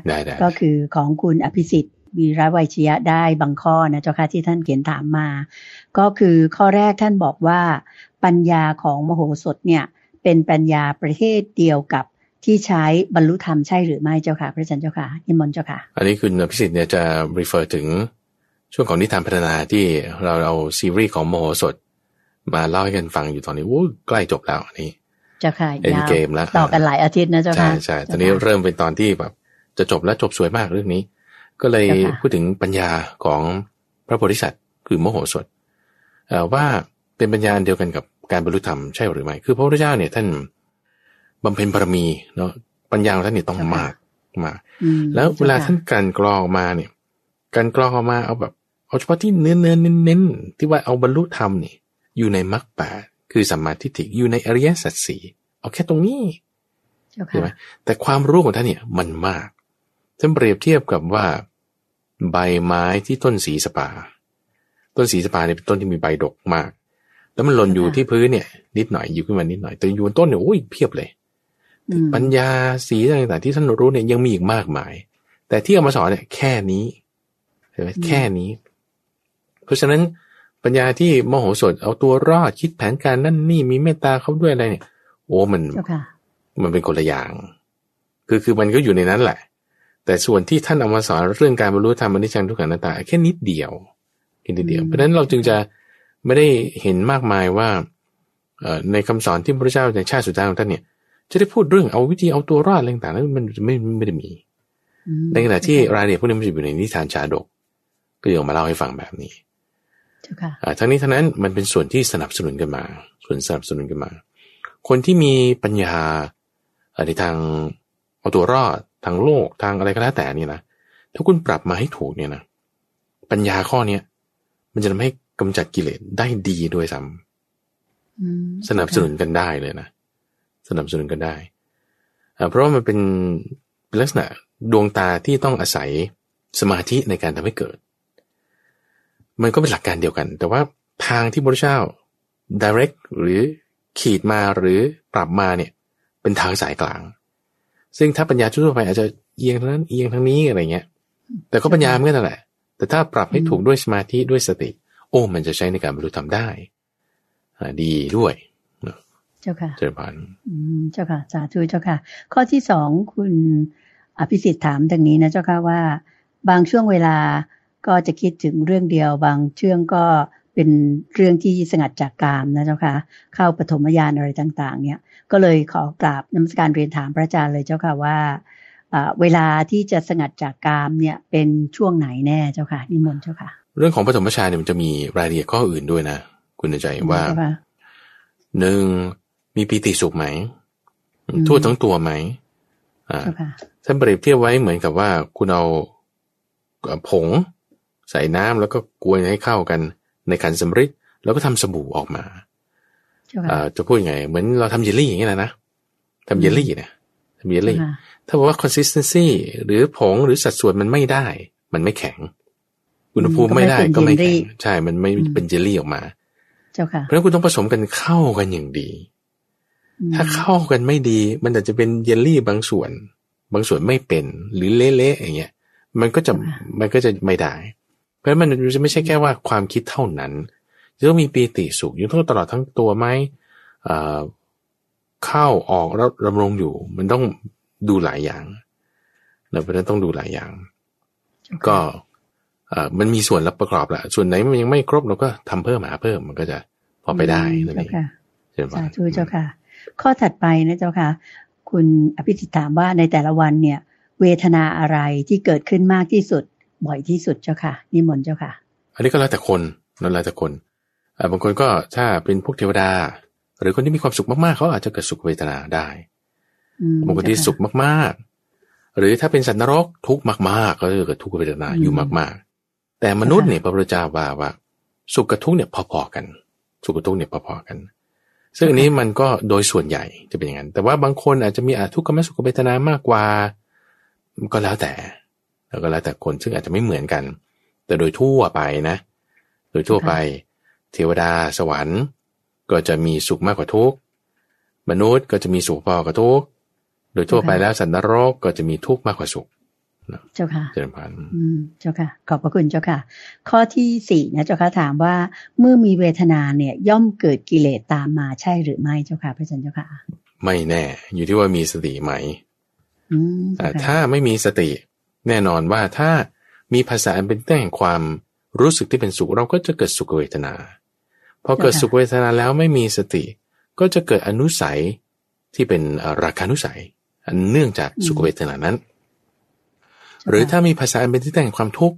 Speaker 1: ก็คือของคุณอภิสิทธิ์วีระไวชยะได้บางข้อนะเจ้าค่ะที่ท่านเขียนถามมา ก็คือข้อแรกท่านบอกว่า ปัญญาของมโหสถเนี่ย เป็นปัญญาประเทศเดียวกับที่ใช้บรรลุธรรมใช่หรือไม่เจ้าค่ะ พระอาจารย์เจ้าค่ะยิมนเจ้าค่ะ
Speaker 2: อันนี้คุณอภิสิทธิ์เนี่ยจะ refer ถึงช่วงของนิทานพัฒนาที่เราเอาซีรีส์ของมโหสถ มาเล่าให้กันฟังอยู่ตอนนี้โอ้ใกล้จบแล้วนี่
Speaker 1: จะค่ะ
Speaker 2: เอ็นเกมแล้ว
Speaker 1: ต่อกันหลายอาทิตย์นะเจ้าค่ะ
Speaker 2: ใช่ใช่ตอนนี้เริ่มเป็นตอนที่แบบจะจบแล้วจบสวยมากเรื่องนี้ ก็เลยพูดถึงปัญญาของพระโพธิสัตว์คือโมโหสถว่าเป็นปัญญาเดียวกันกับ การบรรลุธรรมใช่หรือไม่ คือพระพุทธเจ้าเนี่ยท่านบำเพ็ญบารมีเนาะปัญญาของท่านเนี่ยต้องมากมากแล้วเวลาท่านการกรองมาเนี่ย การกรองออกมาเอาแบบเอาเฉพาะที่เนื้อเนื้อเน้นๆที่ว่าเอาบรรลุธรรมนี่อยู่ในมรรคแปดคือสัมมาทิฏฐิอยู่ในอริยสัจสี่เอาแค่ตรงนี้ใช่ไหมแต่ความรู้ของท่านเนี่ยมันมากท่านเปรียบเทียบกับว่าใบไม้ที่ต้นสีสปา ต้นสีสปาเนี่ยเป็นต้นที่มีใบดกมาก แล้วมันหล่นอยู่ที่พื้นเนี่ย นิดหน่อยอยู่ขึ้นมานิดหน่อยแต่อยู่บนต้นเนี่ยโอ้ยเพียบเลยปัญญาสีต่างๆที่ท่านรู้เนี่ยยังมีอีกมากมาย แต่ที่เอามาสอนเนี่ยแค่นี้ใช่ไหมแค่นี้ เพราะฉะนั้นปัญญาที่โมโหสดเอาตัวรอดคิดแผนการนั่นนี่มีเมตตาเขาด้วยอะไรเนี่ย โอ้มันมันเป็นคนละอย่าง คือคือมันก็อยู่ในนั้นแหละ แต่ส่วนที่ท่านเอามาสอนเรื่องการบรรลุธรรมอนิจจังทุกขังนัตตาแค่นิดเดียวแค่นิดเดียว เพราะฉะนั้นเราจึงจะ ไม่ได้เห็นมากมายว่าในคำสอนที่พระเจ้าในชาติสุดท้ายของท่านเนี่ยจะได้พูดเรื่องเอาวิธีเอาตัวรอดอะไรต่างๆนั้นมันไม่ไม่ได้มี ในขณะที่รายละเอียดพวกนี้มันจะอยู่ในนิทานชาดก ก็อยากมาเล่าให้ฟังแบบนี้ทั้งนี้ทั้งนั้นมันเป็นส่วนที่สนับสนุนกันมา ส่วนสนับสนุนกันมา คนที่มีปัญญาในทางเอาตัวรอดทางโลกทางอะไรก็แล้วแต่นี่นะถ้าคุณปรับมาให้ถูกเนี่ยนะปัญญาข้อเนี้ยมันจะทำให้ กำจัดกิเลสได้ดีด้วยซ้ำสนับสนุนกันได้เลยนะ สนับสนุนกันได้ เพราะว่ามันเป็นเป็นลักษณะดวงตาที่ต้องอาศัยสมาธิในการทำให้เกิด มันก็เป็นหลักการเดียวกัน แต่ว่าทางที่พระเจ้า direct หรือขีดมาหรือปรับมาเนี่ย เป็นทางสายกลาง ซึ่งถ้าปัญญาทั่วไปอาจจะเอียงทางนั้นเอียงทางนี้อะไรเงี้ย แต่ก็ปัญญาเมื่อนั่นแหละ แต่ถ้าปรับให้ถูกด้วยสมาธิด้วยสติ โอ้มันจะใช้ในการบรรลุธรรมได้ดีด้วย
Speaker 1: เจ้าค่ะ
Speaker 2: เจ้าพัน
Speaker 1: เจ้าค่ะสาธุเจ้าค่ะ ข้อที่สองคุณอภิสิทธิ์ถามดังนี้นะเจ้าค่ะว่า บางช่วงเวลาก็จะคิดถึงเรื่องเดียว บางเชื่องก็เป็นเรื่องที่สงัดจากกามนะเจ้าค่ะ เข้าปฐมญาณอะไรต่าง ๆ เนี่ย ก็เลยขอกราบน้ำสการเรียนถามพระอาจารย์เลยเจ้าค่ะว่าเวลาที่จะสงัดจากกามเนี่ยเป็นช่วงไหนแน่เจ้าค่ะนิมนต์เจ้าค่ะ
Speaker 2: เรื่องของปฐมฌานเนี่ยมันจะมีรายละเอียดข้ออื่นด้วยนะ คุณใจว่าหนึ่งมีปีติสุขไหม ทั่วทั้งตัวไหมอ่าท่านเปรียบเทียบไว้เหมือนกับว่าคุณเอาผง ใส่น้ำแล้วก็กวนให้เข้ากันในขันสำริดแล้วก็ทำสบู่ออกมาจะพูดยังไง เหมือนเราทำเยลลี่อย่างนี้แหละนะทำเยลลี่เนี่ยทำเยลลี่ ถ้าบอกว่า consistency หรือผงหรือสัดส่วนมันไม่ได้ มันไม่แข็ง อุณหภูมิไม่ได้ก็ไม่แข็งใช่มันไม่เป็นเจลลี่ออกมา
Speaker 1: เจ้าค่ะ
Speaker 2: เพราะฉะนั้นคุณต้องผสมกันเข้ากันอย่างดี ถ้าเข้ากันไม่ดี มันอาจจะเป็นเยลลี่บางส่วน บางส่วนไม่เป็นหรือเละๆอย่างเงี้ย มันก็จะมันก็จะไม่ได้ เพราะมันจะไม่ใช่แค่ว่าความคิดเท่านั้นจะต้องมีปีติสุขอยู่ทั้งตลอดทั้งตัวไหมเข้าออกแล้วดำรงอยู่ มันต้องดูหลายอย่างเราเพราะนั้นต้องดูหลายอย่าง ก็เออ มันมีส่วนรับประกอบแหละส่วนไหนมันยังไม่ครบเราก็ทำเพิ่มหาเพิ่มมันก็จะพอไปได้นั่นเอง
Speaker 1: สาธุเจ้าค่ะ ข้อถัดไปนะเจ้าค่ะ คุณอภิสิทธิ์ถามว่าในแต่ละวันเนี่ย เวทนาอะไรที่เกิดขึ้นมากที่สุด บ่อยที่สุดเจ้าค่ะนิมนต์เจ้าค่ะ
Speaker 2: อันนี้ก็แล้วแต่คนนั่นแล้วแต่คนบางคนก็ถ้าเป็นพวกเทวดา หรือคนที่มีความสุขมากๆเขาอาจจะเกิดสุขเวทนาได้บางคนที่สุขมากๆ หรือถ้าเป็นสัตว์นรกทุกข์มากๆ ก็จะเกิดทุกขเวทนาอยู่มากๆ แต่มนุษย์เนี่ยพระพุทธเจ้าว่าว่า สุขกับทุกข์เนี่ยพอๆกัน สุขกับทุกข์เนี่ยพอๆกัน ซึ่งอันนี้มันก็โดยส่วนใหญ่จะเป็นอย่างนั้น แต่ว่าบางคนอาจจะมีอาทุกขมสุขเวทนามากกว่า ก็แล้วแต่ แล้วก็แล้วแต่คนซึ่งอาจจะไม่เหมือนกัน แต่โดยทั่วไปนะ โดยทั่วไป เทวดาสวรรค์ ก็จะมีสุขมากกว่าทุกข์มนุษย์ก็จะมีสุขพอกว่าทุกข์โดยทั่วไปแล้วสัตว์นรกก็จะมีทุกข์มากกว่าสุข
Speaker 1: เจ้าค่ะ
Speaker 2: เจริญพัน
Speaker 1: เจ้าค่ะ ขอบพระคุณเจ้าค่ะ ข้อที่สี่นะเจ้าค่ะถามว่าเมื่อมีเวทนาเนี่ยย่อมเกิดกิเลสตามมาใช่หรือไม่เจ้าค่ะพระอาจารย์เจ้าค่ะ
Speaker 2: ไม่แน่ อยู่ที่ว่ามีสติไหมแต่ถ้าไม่มีสติ แน่นอนว่าถ้ามีภาษาเป็นแต้งความรู้สึกที่เป็นสุขเราก็จะเกิดสุขเวทนาพอเกิดสุขเวทนาแล้วไม่มีสติ ก็จะเกิดอนุสัยที่เป็นราคานุสัย อันเนื่องจากสุขเวทนานั้น หรือถ้ามีภาษาอันเป็นที่แต่งความทุกข์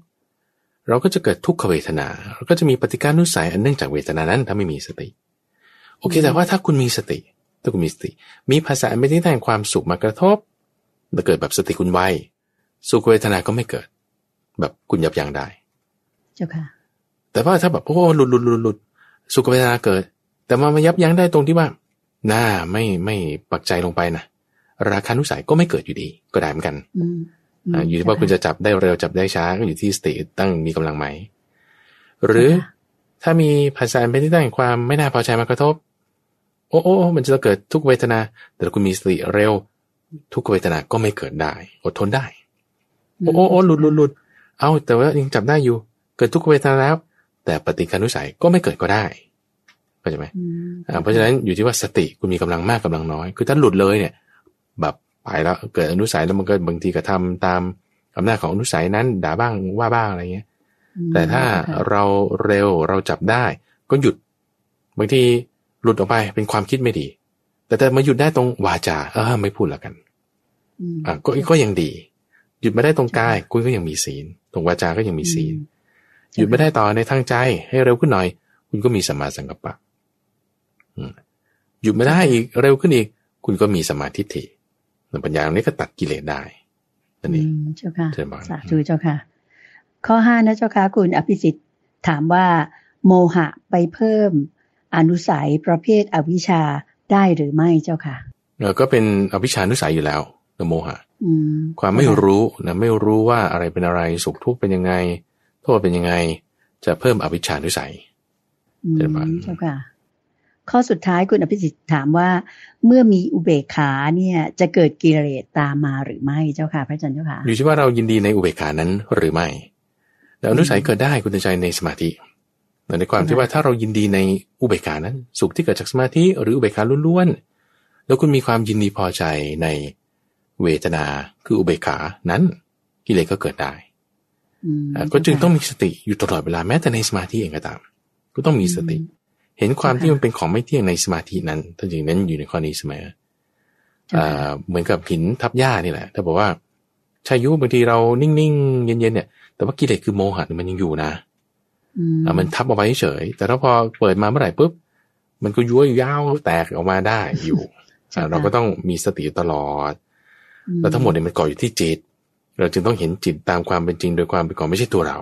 Speaker 2: เราก็จะเกิดทุกขเวทนาเราก็จะมีปฏิการนุสัยอันเนื่องจากเวทนานั้น ถ้าไม่มีสติ โอเค แต่ว่าถ้าคุณมีสติ ถ้าคุณมีสติ มีภาษาอันเป็นที่แต่งความสุขมากระทบจะเกิดแบบสติคุณไวสุขเวทนาก็ไม่เกิด แบบคุณยับยั้งได้
Speaker 1: เจ้าค่ะ
Speaker 2: แต่ว่าถ้าแบบโอ้หลุดหลุดหลุดหลุดสุขเวทนาเกิด แต่มามายับยั้งได้ตรงที่ว่าหน้าไม่ไม่ปักใจลงไปนะราคานุสัยก็ไม่เกิดอยู่ดี ก็ได้เหมือนกัน อยู่ที่ว่าคุณจะจับได้เร็วจับได้ช้าก็อยู่ที่สติตั้งมีกำลังไหม หรือถ้ามีภาษาเป็นที่ตั้งความไม่น่าพอใจมากระทบ โอ้โอ้มันจะเกิดทุกเวทนา แต่คุณมีสติเร็ว ทุกเวทนาก็ไม่เกิดได้ อดทนได้ โอ้โอ้หลุดหลุดหลุดเอาแต่ว่ายังจับได้อยู่ เกิดทุกเวทนาแล้ว แต่ปฏิการนุสัยก็ไม่เกิดก็ได้เข้าใจไหมเพราะฉะนั้นอยู่ที่ว่าสติคุณมีกำลังมากกำลังน้อย คือถ้าหลุดเลยเนี่ย แบบ ไปแล้วเกิดอนุสัยแล้วมันก็บางทีก็ทำตามอำนาจของอนุสัยนั้นด่าบ้างว่าบ้างอะไรเงี้ย แต่ถ้าเราเร็วเราจับได้ ก็หยุด บางทีหลุดออกไปเป็นความคิดไม่ดี แต่แต่มาหยุดได้ตรงวาจาเออไม่พูดแล้วกันอ่าก็ก็ยังดี หยุดไม่ได้ตรงกายคุณก็ยังมีศีล ตรงวาจาก็ยังมีศีล หยุดไม่ได้ต่อในทางใจให้เร็วขึ้นหน่อย คุณก็มีสมาสังกัปปะหยุดไม่ได้อีกเร็วขึ้นอีก คุณก็มีสมาธิฐิ ปัญญาตรงนี้ก็ตัดกิเลสได้นั่นเอง
Speaker 1: เจ้าค่ะสาธุเจ้าค่ะ ข้อห้านะเจ้าค่ะคุณอภิสิทธิ์ถามว่า โมหะไปเพิ่ม อนุสัยประเภทอวิชชาได้หรือไม่เจ้าค่ะ
Speaker 2: เออก็เป็นอวิชานุสัยอยู่แล้วโมหะความไม่รู้นะไม่รู้ว่าอะไรเป็นอะไรสุขทุกข์เป็นยังไง โทษเป็นยังไง จะเพิ่มอวิชชานุสัย
Speaker 1: เจ้าค่ะ ข้อสุดท้ายคุณอภิสิทธิ์ถามว่า เมื่อมีอุเบกขาเนี่ยจะเกิดกิเลสตามมาหรือไม่เจ้าค่ะพระอาจารย์เจ้าค่ะ
Speaker 2: อยู่ที่ว่าเรายินดีในอุเบกขานั้นหรือไม่แต่อนุสัยเกิดได้คุณใจในสมาธิในความที่ว่าถ้าเรายินดีในอุเบกขานั้นสุขที่เกิดจากสมาธิหรืออุเบกขาล้วนๆแล้วคุณมีความยินดีพอใจในเวทนาคืออุเบกขานั้นกิเลสก็เกิดได้ก็จึงต้องมีสติอยู่ตลอดเวลาแม้แต่ในสมาธิเองก็ตาม ก็ต้องมีสติ เห็นความที่มันเป็นของไม่เที่ยงในสมาธินั้นท่านจึงนั้นอยู่ในข้อนี้เสมอเหมือนกับหินทับหญ้านี่แหละถ้าบอกว่าชายุบางทีเรานิ่งๆ เย็นๆเนี่ย แต่ว่ากิเลสคือโมหะมันยังอยู่นะ
Speaker 1: อืม
Speaker 2: อะมันทับเอาไว้เฉย แต่ถ้าพอเปิดมาเมื่อไหร่ปุ๊บ มันก็ย้วยยาวแตกออกมาได้อยู่อะเราก็ต้องมีสติตลอด แล้วทั้งหมดเนี่ยมันก่ออยู่ที่จิต เราจึงต้องเห็นจิตตามความเป็นจริงโดยความเป็นก่อนไม่ใช่ตัวเรา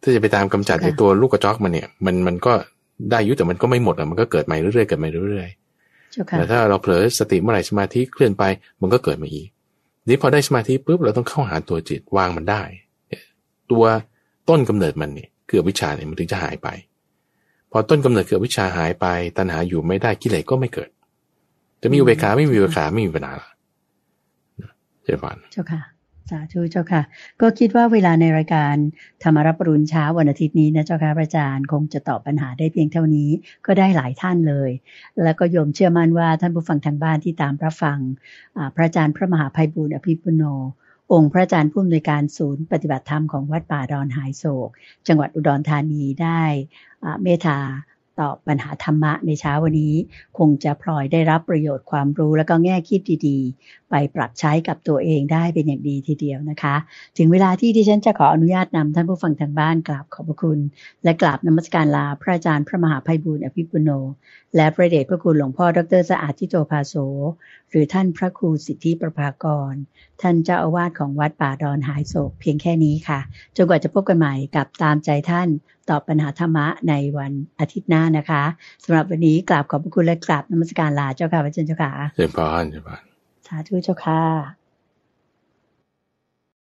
Speaker 2: ถ้าจะไปตามกำจัดไอ้ตัวลูกกระจอกมันเนี่ย มันมันก็ ได้อยุแต่มันก็ไม่หมดอะมันก็เกิดใหม่เรื่อยๆเกิดใหม่เรื่อย
Speaker 1: เจ้า
Speaker 2: ๆ
Speaker 1: ค่ะ
Speaker 2: แต่ถ้าเราเผลอสติเมื่อไหร่สมาธิเคลื่อนไป มันก็เกิดมาอีกนี่พอได้สมาธิปุ๊บเราต้องเข้าหาตัวจิตวางมันได้เนี่ยตัวต้นกำเนิดมันเนี่ยคืออวิชชาเนี่ยมันถึงจะหายไป พอต้นกำเนิดคืออวิชชาหายไป ตัณหาอยู่ไม่ได้กิเลสก็ไม่เกิด จะมีอุเบกขาไม่มีอุเบกขาไม่มีปัญหาละนะเจ้าฟัน
Speaker 1: เจ้าค่ะ สาธุเจ้าค่ะ ก็คิดว่าเวลาในรายการธรรมรับปรุณเช้าวันอาทิตย์นี้นะเจ้าค่ะพระอาจารย์คงจะตอบปัญหาได้เพียงเท่านี้ก็ได้หลายท่านเลย แล้วก็โยมเชื่อมั่นว่าท่านผู้ฟังทางบ้านที่ตามรับฟังอ่าพระอาจารย์พระมหาภัยบูลย์อภิปุโน องค์พระอาจารย์ผู้อำนวยการศูนย์ปฏิบัติธรรมของวัดป่าดอนหายโศก จังหวัดอุดรธานีได้อ่าเมตตา ตอบปัญหาธรรมะในเช้าวันนี้ คงจะพลอยได้รับประโยชน์ความรู้แล้วก็แง่คิดดีๆ ไปปรับใช้กับตัวเองได้เป็นอย่างดีทีเดียวนะคะ ถึงเวลาที่ดิฉันจะขออนุญาตนำท่านผู้ฟังทางบ้านกราบขอบพระคุณ และกราบนมัสการลาพระอาจารย์พระมหาภัยบูลอภิปุโน และพระเดชพระคุณหลวงพ่อดรสะอาดทิโตภาโสหรือท่านพระครูสิทธิประภากร ท่านเจ้าอาวาสของวัดป่าดอนหายโศกเพียงแค่นี้ค่ะจนกว่าจะพบกันใหม่กับตามใจท่าน ตอบปัญหาธรรมะในวันอาทิตย์หน้านะคะสำหรับวันนี้กราบขอบพระคุณและกราบนมัสการลาเจ้าค่ะพระอาจารย์เจ้าค่ะ
Speaker 2: เจ้าพานเจ้าพาน
Speaker 1: สาธุเจ้าค่ะ